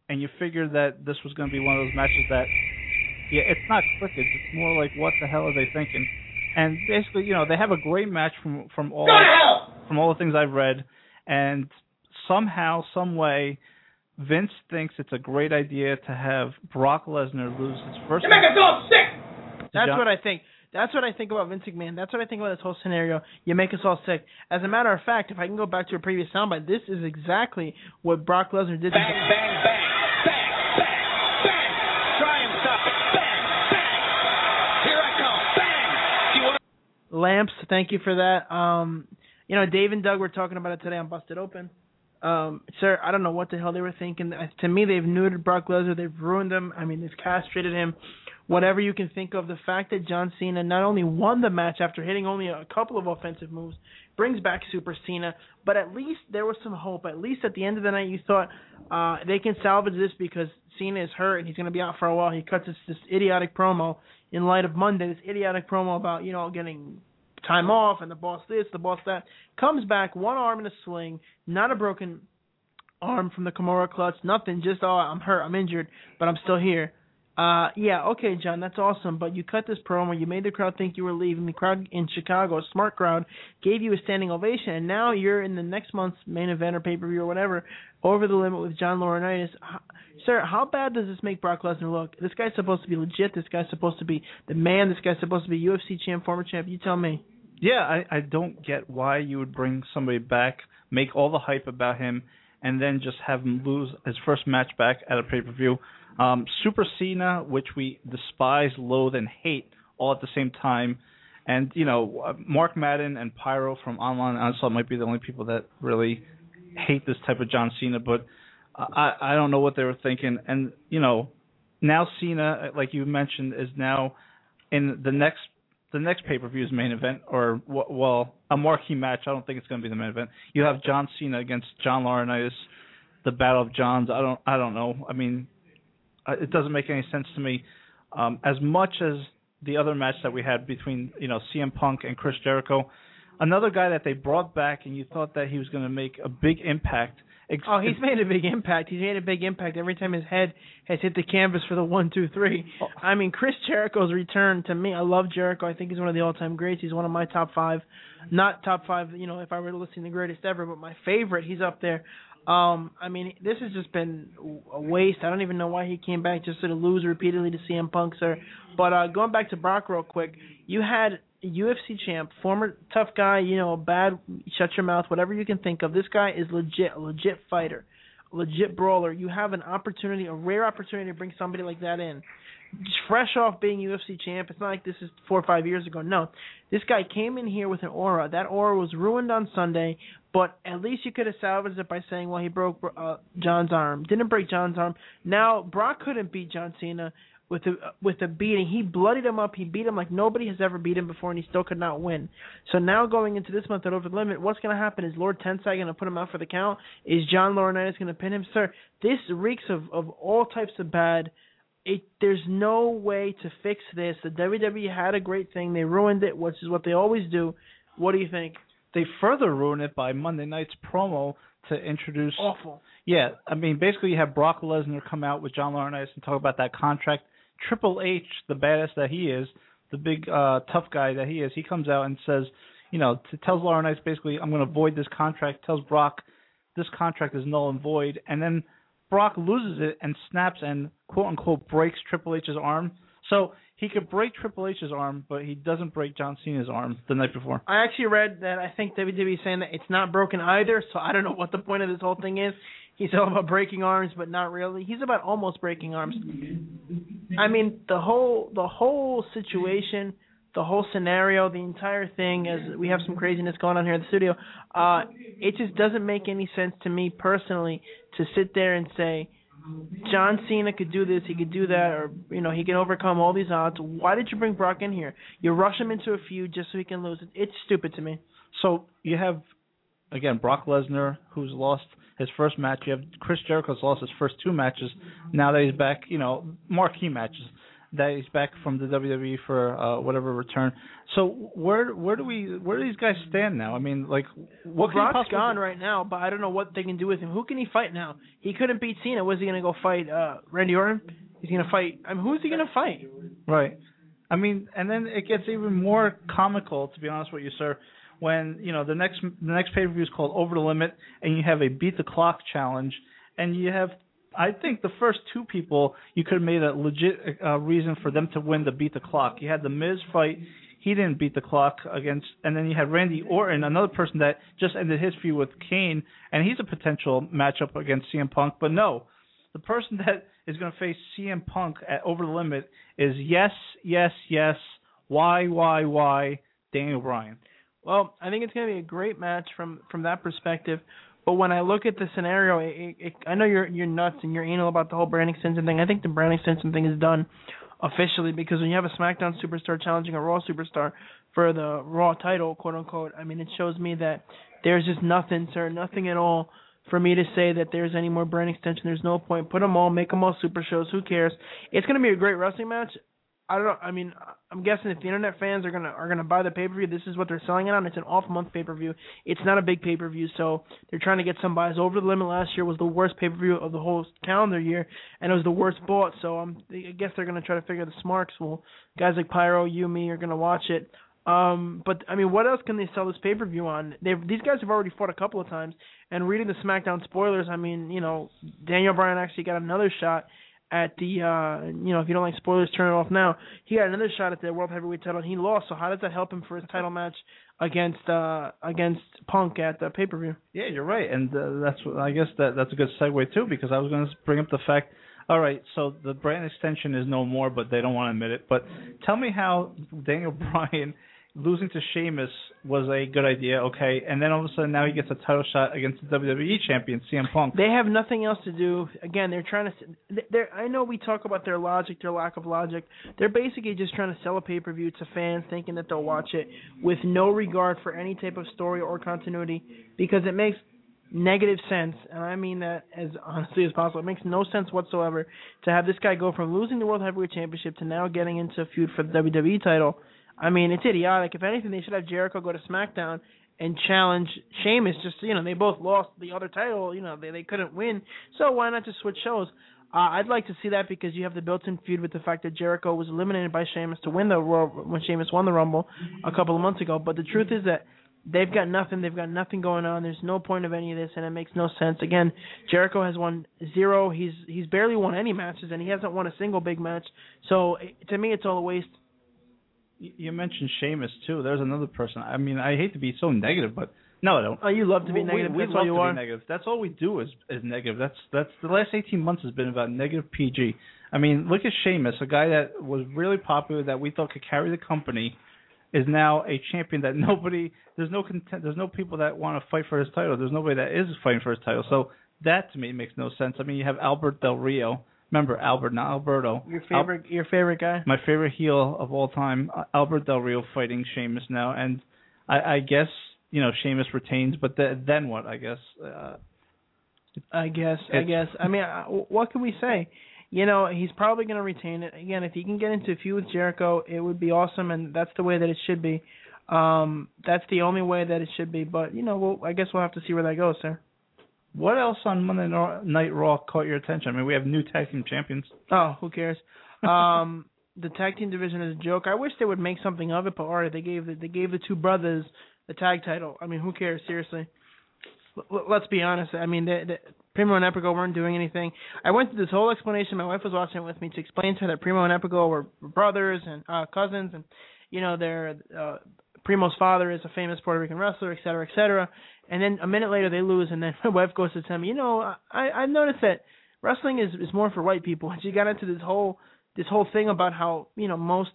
and you figured that this was going to be one of those matches that, yeah, it's not cricket. It's more like what the hell are they thinking? And basically, you know, they have a great match from from all from all the things I've read, and somehow, some way, Vince thinks it's a great idea to have Brock Lesnar lose his first. You make us all sick. That's John- what I think. That's what I think about Vince McMahon. That's what I think about this whole scenario. You make us all sick. As a matter of fact, if I can go back to a previous soundbite, this is exactly what Brock Lesnar did. Bang, bang, bang, bang, bang, bang. Try and stop it. Bang, bang. Here I come. Bang. You want to Lamps, thank you for that. Um, you know, Dave and Doug were talking about it today on Busted Open. Um, sir, I don't know what the hell they were thinking. To me, they've neutered Brock Lesnar. They've ruined him. I mean, they've castrated him. Whatever you can think of, the fact that John Cena not only won the match after hitting only a couple of offensive moves, brings back Super Cena, but at least there was some hope. At least at the end of the night, you thought uh, they can salvage this because Cena is hurt and he's going to be out for a while. He cuts this, this idiotic promo in light of Monday, this idiotic promo about you know getting time off and the boss this, the boss that. Comes back, one arm in a sling, not a broken arm from the Kimura clutch, nothing, just oh I'm hurt, I'm injured, but I'm still here. Uh yeah, okay, John, that's awesome, but you cut this promo, you made the crowd think you were leaving. The crowd in Chicago, a smart crowd, gave you a standing ovation, and now you're in the next month's main event or pay per view or whatever, over the limit with John Laurinaitis. Sir, how bad does this make Brock Lesnar look? This guy's supposed to be legit. This guy's supposed to be the man. This guy's supposed to be UFC champ, former champ. You tell me. Yeah, I I don't get why you would bring somebody back, make all the hype about him, and then just have him lose his first match back at a pay per view. Um, Super Cena, which we despise, loathe, and hate all at the same time, and you know Mark Madden and Pyro from Online Onslaught might be the only people that really hate this type of John Cena, but I I don't know what they were thinking, and you know now Cena, like you mentioned, is now in the next the next pay per view's main event, or well, a marquee match. I don't think it's going to be the main event. You have John Cena against John Laurinaitis, the Battle of Johns. I don't, I don't know. I mean, uh, it doesn't make any sense to me. Um, as much as the other match that we had between you know CM Punk and Chris Jericho, another guy that they brought back, and you thought that he was going to make a big impact. Ex- Oh, he's made a big impact. He's made a big impact every time his head has hit the canvas for the one, two, three. I mean, Chris Jericho's return to me. I love Jericho. I think he's one of the all-time greats. He's one of my top five, not top five. You know, if I were to list the greatest ever, but my favorite. He's up there. Um, I mean, this has just been a waste. I don't even know why he came back just to lose repeatedly to CM Punk, sir. But uh, going back to Brock real quick, you had UFC champ, former tough guy, you know, bad, shut your mouth, whatever you can think of. This guy is legit, a legit fighter, legit brawler. You have an opportunity, a rare opportunity to bring somebody like that in. Fresh off being UFC champ, it's not like this is four or five years ago. No, this guy came in here with an aura. That aura was ruined on Sunday, but at least you could have salvaged it by saying, well, he broke uh, John's arm. Didn't break John's arm. Now Brock couldn't beat John Cena with a with a beating. He bloodied him up. He beat him like nobody has ever beat him before, and he still could not win. So now going into this month at Over the Limit, what's going to happen? Is Lord Tensai going to put him out for the count? Is John Laurinaitis going to pin him? Sir, this reeks of of all types of bad. It there's no way to fix this. The WWE had a great thing. They ruined it, which is what they always do. What do you think? they further ruin it by Monday night's promo to introduce Awful. Yeah, I mean, basically, you have Brock Lesnar come out with John Laurinaitis and talk about that contract. Triple H, the badass that he is, the big uh tough guy that he is, he comes out and says, you know, to, tells Laurinaitis basically, I'm going to void this contract. Tells Brock, this contract is null and void, and then Brock loses it and snaps and quote unquote breaks Triple H's arm. So he could break Triple H's arm, but he doesn't break John Cena's arm the night before. I actually read that I think WWE is saying that it's not broken either, so I don't know what the point of this whole thing is. He's all about breaking arms, but not really. He's about almost breaking arms. I mean, the whole the whole situation, the whole scenario, the entire thing. As we have some craziness going on here in the studio, uh, it just doesn't make any sense to me personally to sit there and say. John Cena could do this, he could do that, or you know, he can overcome all these odds. Why did you bring Brock in here? You rush him into a feud just so he can lose. it. It's stupid to me. So you have again Brock Lesnar, who's lost his first match. You have Chris Jericho's lost his first two matches. Now that he's back, you know, marquee matches. That he's back from the WWE for uh, whatever return. So where where do we where do these guys stand now? I mean, like what Well, Brock's gone do? right now, but I don't know what they can do with him. Who can he fight now? He couldn't beat Cena. Was he going to go fight uh Randy Orton? He's going to fight. I mean, who's he going to fight? Right. I mean, and then it gets even more comical, to be honest with you, sir. When you know the next the next pay per view is called Over the Limit, and you have a beat the clock challenge, and you have, I think the first two people you could have made a legit uh, reason for them to win the beat the clock. You had the Miz fight, he didn't beat the clock against, and then you had Randy Orton, another person that just ended his feud with Kane, and he's a potential matchup against CM Punk, but no, the person that is going to face CM Punk at Over the Limit is yes, yes, yes, why, why, why, Daniel Bryan. Well, I think it's going to be a great match from from that perspective. But when I look at the scenario, it, it, I know you're you're nuts and you're anal about the whole brand extension thing. I think the brand extension thing is done officially because when you have a SmackDown superstar challenging a Raw superstar for the Raw title, quote unquote, I mean it shows me that there's just nothing, sir, nothing at all for me to say that there's any more brand extension. There's no point. Put them all, make them all super shows. Who cares? It's going to be a great wrestling match. I don't. I mean, I'm guessing if the internet fans are gonna are gonna buy the pay per view, this is what they're selling it on. It's an off month pay per view. It's not a big pay per view, so they're trying to get some buys. Over the limit last year was the worst pay per view of the whole calendar year, and it was the worst bought. So um, I guess they're gonna try to figure the smarts. Well, guys like Pyro, you, me are gonna watch it. Um, but I mean, what else can they sell this pay per view on? They these guys have already fought a couple of times, and reading the SmackDown spoilers, I mean, you know, Daniel Bryan actually got another shot at the uh you know if you don't like spoilers turn it off now he got another shot at the world heavyweight title and he lost so how does that help him for his title match against uh against punk at the pay per view Yeah, you're right, and uh, that's I guess that that's a good segue too because I was going to bring up the fact. All right, so the brand extension is no more, but they don't want to admit it. But tell me how Daniel Bryan losing to Sheamus was a good idea, okay? And then all of a sudden now he gets a title shot against the WWE champion CM Punk. they have nothing else to do again they're trying to they're i know we talk about their logic their lack of logic they're basically just trying to sell a pay per view to fans thinking that they'll watch it with no regard for any type of story or continuity because it makes negative sense, and I mean that as honestly as possible. It makes no sense whatsoever to have this guy go from losing the World Heavyweight Championship to now getting into a feud for the WWE title. I mean, it's idiotic. If anything, they should have Jericho go to SmackDown and challenge Sheamus. Just you know, they both lost the other title. You know, they they couldn't win. So why not just switch shows? Uh, I'd like to see that because you have the built-in feud with the fact that Jericho was eliminated by Sheamus to win the Royal when Sheamus won the Rumble a couple of months ago. But the truth is that they've got nothing. They've got nothing going on. There's no point of any of this, and it makes no sense. Again, Jericho has won zero. He's he's barely won any matches, and he hasn't won a single big match. So to me, it's all a waste. You mentioned Sheamus too. There's another person. I mean, I hate to be so negative, but no, I don't. Oh, you love to be We- negative. We, That's love all you to are. be negative. That's all we do is is negative. That's that's the last 18 months has been about negative PG. I mean, look at Sheamus, a guy that was really popular that we thought could carry the company, is now a champion that nobody. There's no content. There's no people that want to fight for his title. There's nobody that is fighting for his title. So that to me makes no sense. I mean, you have Albert Del Rio. Remember Albert, not Alberto. Your Al- favorite, your favorite guy. my favorite heel of all time, uh, Albert Del Rio fighting Sheamus now, and I, I guess you know Sheamus retains, but th- then what? I guess uh, I guess. I guess. I mean, what can we say? You know, he's probably going to retain it. Again, if he can get into a feud with Jericho, it would be awesome, and that's the way that it should be. Um, that's the only way that it should be. But you know, we'll, I guess we'll have to see where that goes, sir. What else on Monday Night Raw caught your attention? I mean, we have new tag team champions. Oh, who cares? Um, the tag team division is a joke. I wish they would make something of it, but alright, they gave the, they gave the two brothers the tag title. I mean, who cares? Seriously. L- let's be honest. I mean, the, the, Primo and Epico weren't doing anything. I went through this whole explanation. My wife was watching it with me to explain to her that Primo and Epico were brothers and uh, cousins, and you know, their uh, Primo's father is a famous Puerto Rican wrestler, et cetera, et cetera. And then a minute later they lose, and then my wife goes to tell me, you know, I I've noticed that wrestling is is more for white people. And she got into this whole this whole thing about how you know most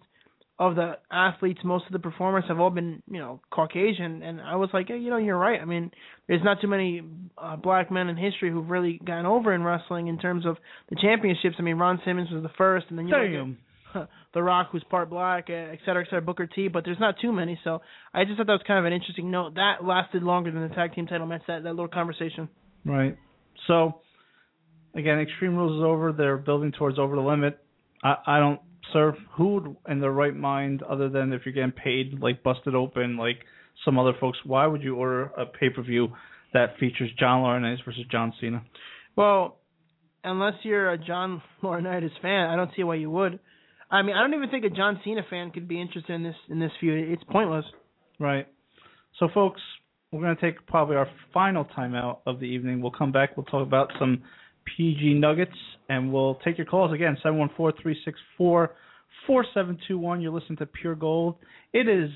of the athletes, most of the performers have all been you know Caucasian, and I was like, hey, you know, you're right. I mean, there's not too many uh, black men in history who've really gotten over in wrestling in terms of the championships. I mean, Ron Simmons was the first, and then you Damn. The Rock, who's part black, uh, et cetera, et cetera, Booker T. But there's not too many, so I just thought that was kind of an interesting note. That lasted longer than the tag team title match. That that little conversation. Right. So, again, Extreme Rules is over. They're building towards Over the Limit. I, I don't, sir, who would, in their right mind, other than if you're getting paid, like Busted Open, like some other folks, why would you order a pay per view that features John Laurinaitis versus John Cena? Well, unless you're a John Laurinaitis fan, I don't see why you would. I mean, I don't even think a John Cena fan could be interested in this in this feud. It's pointless. Right. So, folks, we're going to take probably our final timeout of the evening. We'll come back. We'll talk about some PG nuggets, and we'll take your calls again. Seven one four three six four four seven two one. You're listening to Pure Gold. It is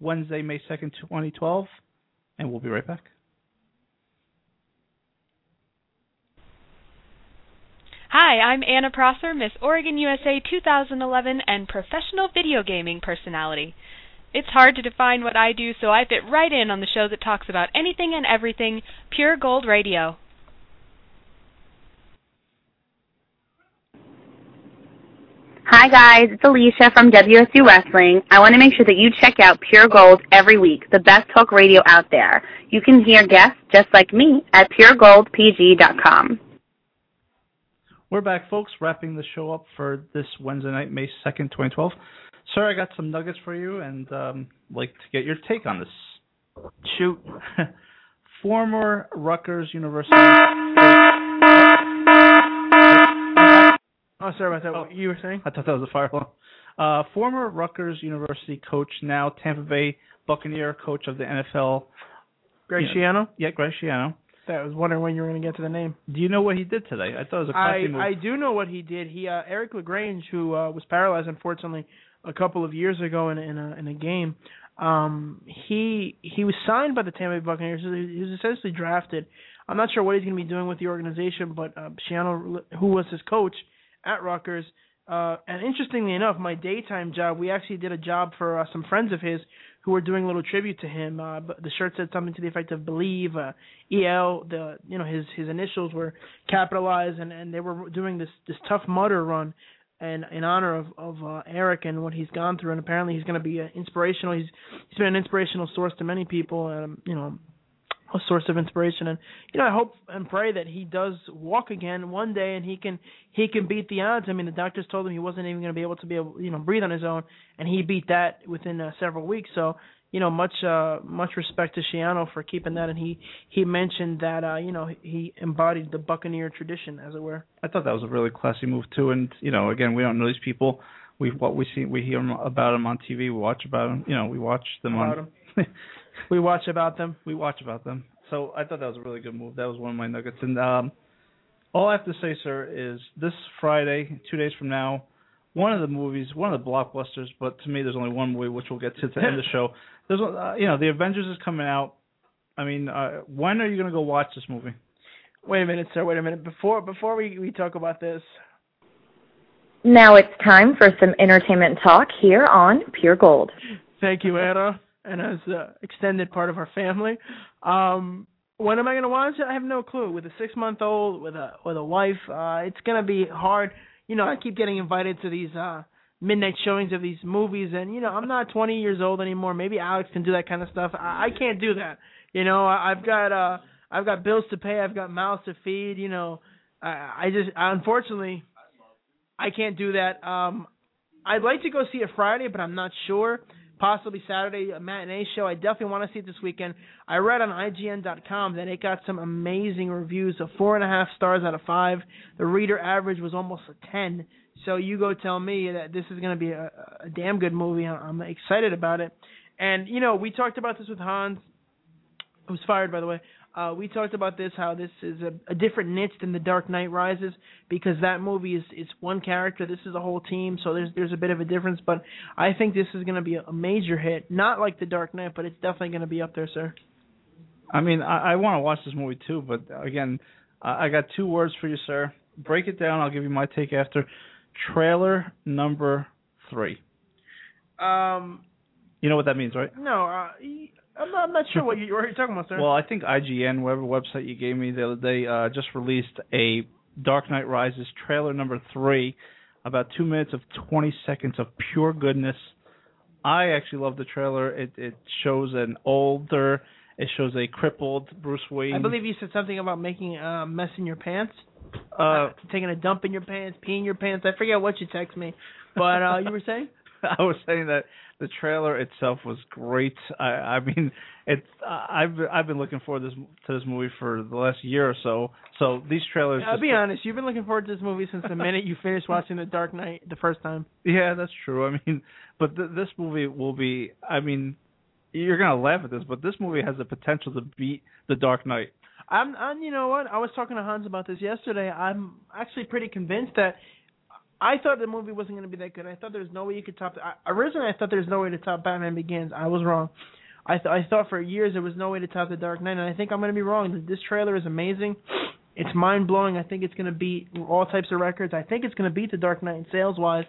Wednesday, May second, twenty twelve, and we'll be right back. Hi, I'm Anna Prosser, Miss Oregon USA 2011 and professional video gaming personality. It's hard to define what I do, so I fit right in on the show that talks about anything and everything Pure Gold Radio. Hi guys, it's Alicia from WSU Wrestling. I want to make sure that you check out Pure Gold every week, the best talk radio out there. You can hear guests just like me at puregoldpg.com. We're back, folks, wrapping the show up for this Wednesday night, May 2nd, 2012. Sir, I got some nuggets for you and um, like to get your take on this. Shoot. Former Rutgers University. Oh, sorry about that. What you were saying? I thought that was a fire alarm. Uh, former Rutgers University coach, now Tampa Bay Buccaneer coach of the NFL. Greg You know-? Yeah, Greg Schiano. I was wondering when you were going to get to the name. Do you know what he did today? I thought it was a classy move. I do know what he did. He uh, Eric LeGrand, who uh, was paralyzed unfortunately a couple of years ago in in a in a game. Um, he he was signed by the Tampa Bay Buccaneers. He was essentially drafted. I'm not sure what he's going to be doing with the organization, but uh, Schiano, who was his coach at Rutgers, uh, and interestingly enough, my daytime job, we actually did a job for uh, some friends of his who were doing a little tribute to him. Uh, the shirt said something to the effect of "Believe." Uh, El, the you know his his initials were capitalized, and and they were doing this this Tough Mudder run. And in honor of of uh, Eric and what he's gone through, and apparently he's going to be uh, inspirational. He's he's been an inspirational source to many people. Um, you know, a source of inspiration and you know I hope and pray that he does walk again one day and he can he can beat the odds. I mean the doctors told him he wasn't even going to be able to be able you know breathe on his own and he beat that within uh, several weeks. So you know much uh much respect to Schiano for keeping that and he he mentioned that uh you know he embodied the Buccaneer tradition as it were. I thought that was a really classy move too. And you know, again, we don't know these people. We what we see, we hear about them on TV. We watch about them. You know, we watch them About on. We watch about them. we watch about them. So I thought that was a really good move. That was one of my nuggets. And um, all I have to say, sir, is this Friday, two days from now, one of the movies, one of the blockbusters. But to me, there's only one movie which we'll get to to the end of the show. There's, uh, you know, the Avengers is coming out. I mean, uh, when are you gonna go watch this movie? Wait a minute, sir. Wait a minute. Before before we we talk about this, Now it's time for some entertainment talk here on Pure Gold. Thank you, Anna. And as an extended part of our family, um, when am I going to watch it? I have no clue. With a six month old, with a with a wife, uh, it's going to be hard. You know, I keep getting invited to these uh midnight showings of these movies, and you know, I'm not 20 years old anymore. Maybe Alex can do that kind of stuff. I, I can't do that. You know, I, I've got uh I've got bills to pay. I've got mouths to feed. You know, I, I just unfortunately I can't do that. Um, I'd like to go see it Friday, but I'm not sure. Possibly Saturday, a matinee show. I definitely want to see it this weekend. I read on IGN.com that it got some amazing reviews of four and a half stars out of five. The reader average was almost a ten. So you go tell me that this is going to be a, a damn good movie. I'm excited about it. And you know, we talked about this with Hans, who's fired by the way. Uh, we talked about this, how this is a, a different niche than The Dark Knight Rises, because that movie is is one character. This is a whole team, so there's there's a bit of a difference. But I think this is going to be a, a major hit, not like The Dark Knight, but it's definitely going to be up there, sir. I mean, I, I want to watch this movie too, but again, I, I got two words for you, sir. Break it down. I'll give you my take after. Trailer number three. Um, You know what that means, right? no, uh, I'm not, I'm not sure what, you, what you're talking about, sir. Well, I think IGN, whatever website you gave me the other day, uh, just released a Dark Knight Rises trailer number three. about two minutes of 20 seconds of pure goodness. I actually love the trailer. It it shows an older, it shows a crippled Bruce Wayne. I believe you said something about making a mess in your pants. Uh, taking a dump in your pants, peeing your pants. I forget what you text me, but uh you were saying. I was saying that the trailer itself was great. I, I mean, it's I've I've been looking forward this to this movie for the last year or so. So these trailers. I'll be honest. You've been looking forward to this movie since the minute you finished watching The Dark Knight the first time. Yeah, that's true. I mean, but th- this movie will be. I mean, you're gonna laugh at this, but this movie has the potential to beat The Dark Knight. I'm, I'm, you know what? I was talking to Hans about this yesterday. I'm actually pretty convinced that I thought the movie wasn't going to be that good. I thought there was no way you could top. I, originally, I thought there was no way to top Batman Begins. I was wrong. I th- I thought for years there was no way to top The Dark Knight, and I think I'm going to be wrong. This trailer is amazing. It's mind blowing. I think it's going to beat all types of records. I think it's going to beat The Dark Knight sales wise,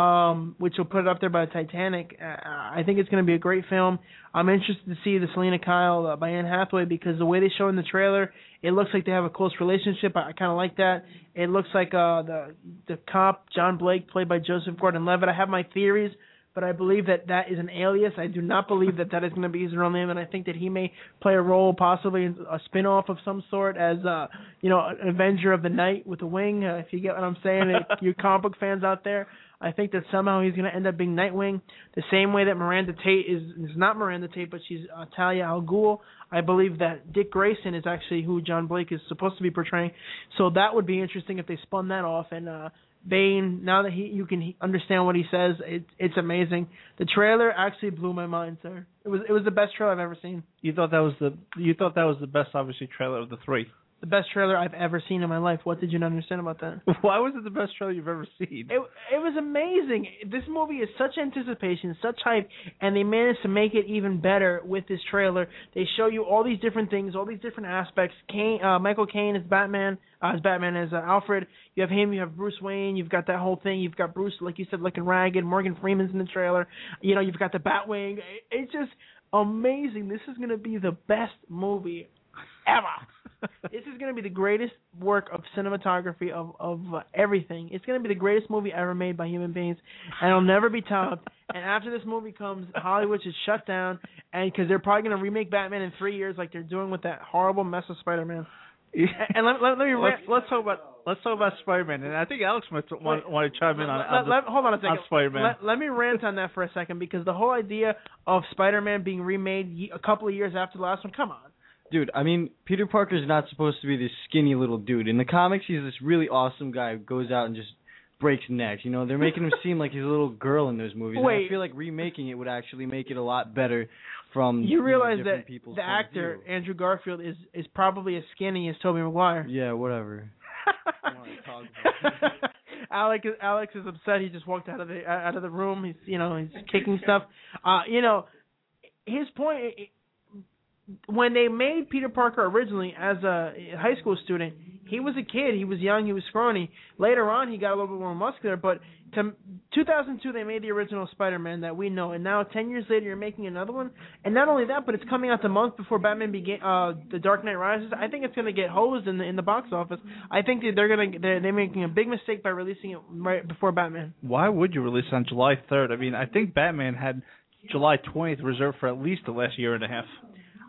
um, which will put it up there by Titanic. Uh, I think it's going to be a great film. I'm interested to see the Selina Kyle uh, by Anne Hathaway because the way they show in the trailer, it looks like they have a close relationship. I, I kind of like that. It looks like uh, the the cop John Blake, played by Joseph Gordon-Levitt. I have my theories, but I believe that that is an alias. I do not believe that that is going to be his real name, and I think that he may play a role, possibly a spin-off of some sort, as uh, you know, an Avenger of the Night with a wing. Uh, if you get what I'm saying, if you comic book fans out there. I think that somehow he's going to end up being Nightwing, the same way that Miranda Tate is is not Miranda Tate, but she's uh, Talia al Ghul. I believe that Dick Grayson is actually who John Blake is supposed to be portraying. So that would be interesting if they spun that off. And uh, Bane, now that he you can understand what he says, it, it's amazing. The trailer actually blew my mind, sir. It was it was the best trailer I've ever seen. You thought that was the you thought that was the best, obviously, trailer of the three. The best trailer I've ever seen in my life. What did you not understand about that? Why was it the best trailer you've ever seen? It it was amazing. This movie is such anticipation, such hype, and they managed to make it even better with this trailer. They show you all these different things, all these different aspects. Caine, uh, Michael Caine is Batman, uh, as Batman as uh, Alfred. You have him, you have Bruce Wayne, you've got that whole thing. You've got Bruce, like you said, looking ragged. Morgan Freeman's in the trailer. You know, you've got the Batwing. It, it's just amazing. This is gonna be the best movie ever. This is going to be the greatest work of cinematography of of uh, everything. It's going to be the greatest movie ever made by human beings, and it'll never be topped. and after this movie comes, Hollywood is shut down, and because they're probably going to remake Batman in three years, like they're doing with that horrible mess of Spider-Man. and let, let, let me let's, rant- let's talk about let's talk about Spider-Man, and I think Alex might want, want to chime in on, let, on, the- hold on a second. Spider-Man. Let, let me rant on that for a second because the whole idea of Spider-Man being remade a couple of years after the last one, come on. Dude, I mean, Peter Parker's not supposed to be this skinny little dude. In the comics, he's this really awesome guy who goes out and just breaks necks. You know, they're making him seem like he's a little girl in those movies. and Wait. I feel like remaking it would actually make it a lot better from You know, realize different that the actor. Andrew Garfield is is probably as skinny as Tobey Maguire. Yeah, whatever. Alex Alex is upset. He just walked out of the out of the room. He's you know he's kicking stuff. Uh, you know, his point when they made Peter Parker originally as a high school student, he was a kid. He was young. He was scrawny. Later on, he got a little bit more muscular. But to 2002, they made the original Spider-Man that we know, and now 10 years later, you're making another one. And not only that, but it's coming out the month before Batman began. Uh, The Dark Knight Rises. I think it's going to get hosed in the in the box office. I think that they're going to they're, they're making a big mistake by releasing it right before Batman. Why would you release on July 3rd? I mean, I think Batman had July 20th reserved for at least the last year and a half.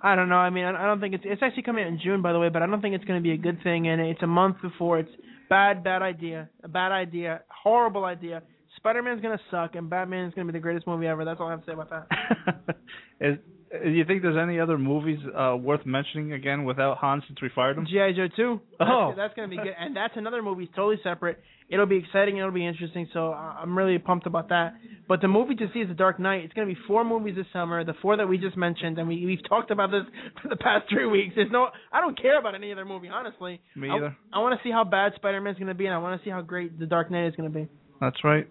I don't know. I mean, I don't think it's it's actually coming out in June, by the way, but I don't think it's going to be a good thing. And it's a month before. It's bad, bad idea. A bad idea. Horrible idea. Spider-Man's going to suck, and Batman is going to be the greatest movie ever. That's all I have to say about that. Is, do you think there's any other movies uh, worth mentioning again without Hans since we fired him? GI Joe 2. Oh. that's, that's going to be good, and that's another movie totally separate. It'll be exciting. It'll be interesting. So I'm really pumped about that. But the movie to see is The Dark Knight. It's going to be four movies this summer. The four that we just mentioned, and we we've talked about this for the past three weeks. There's no, I don't care about any other movie, honestly. Me I- either. I, want to see how bad Spider-Man's going to be, and I want to see how great The Dark Knight is going to be. That's right.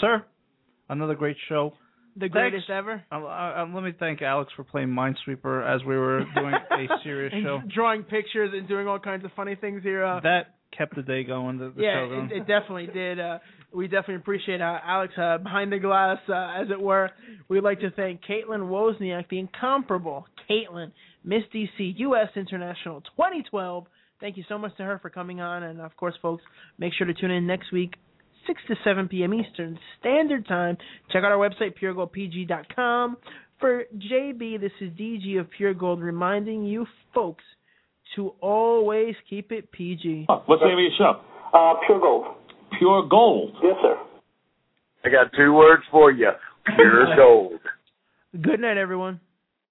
Sir, another great show. The Thanks. greatest ever. Uh, uh, let me thank Alex for playing Minesweeper as we were doing a serious And show. drawing pictures and doing all kinds of funny things here. Uh, That kept the day going. The, the yeah, show going. it, it definitely did. Uh, we definitely appreciate uh, Alex uh, behind the glass, uh, as it were. We'd like to thank Kaitlyn Wozniak, the incomparable Kaitlyn, Miss DC U.S. International 2012. Thank you so much to her for coming on, and of course, folks, make sure to tune in next week, 6 to 7 p.m. Eastern Standard Time. Check out our website, puregoldpg.com. For JB, this is DG of Pure Gold reminding you folks to always keep it PG. What's the name of your show? Uh, Pure Gold. Pure Gold. Yes, sir. I got two words for you. Pure gold. Good night, everyone.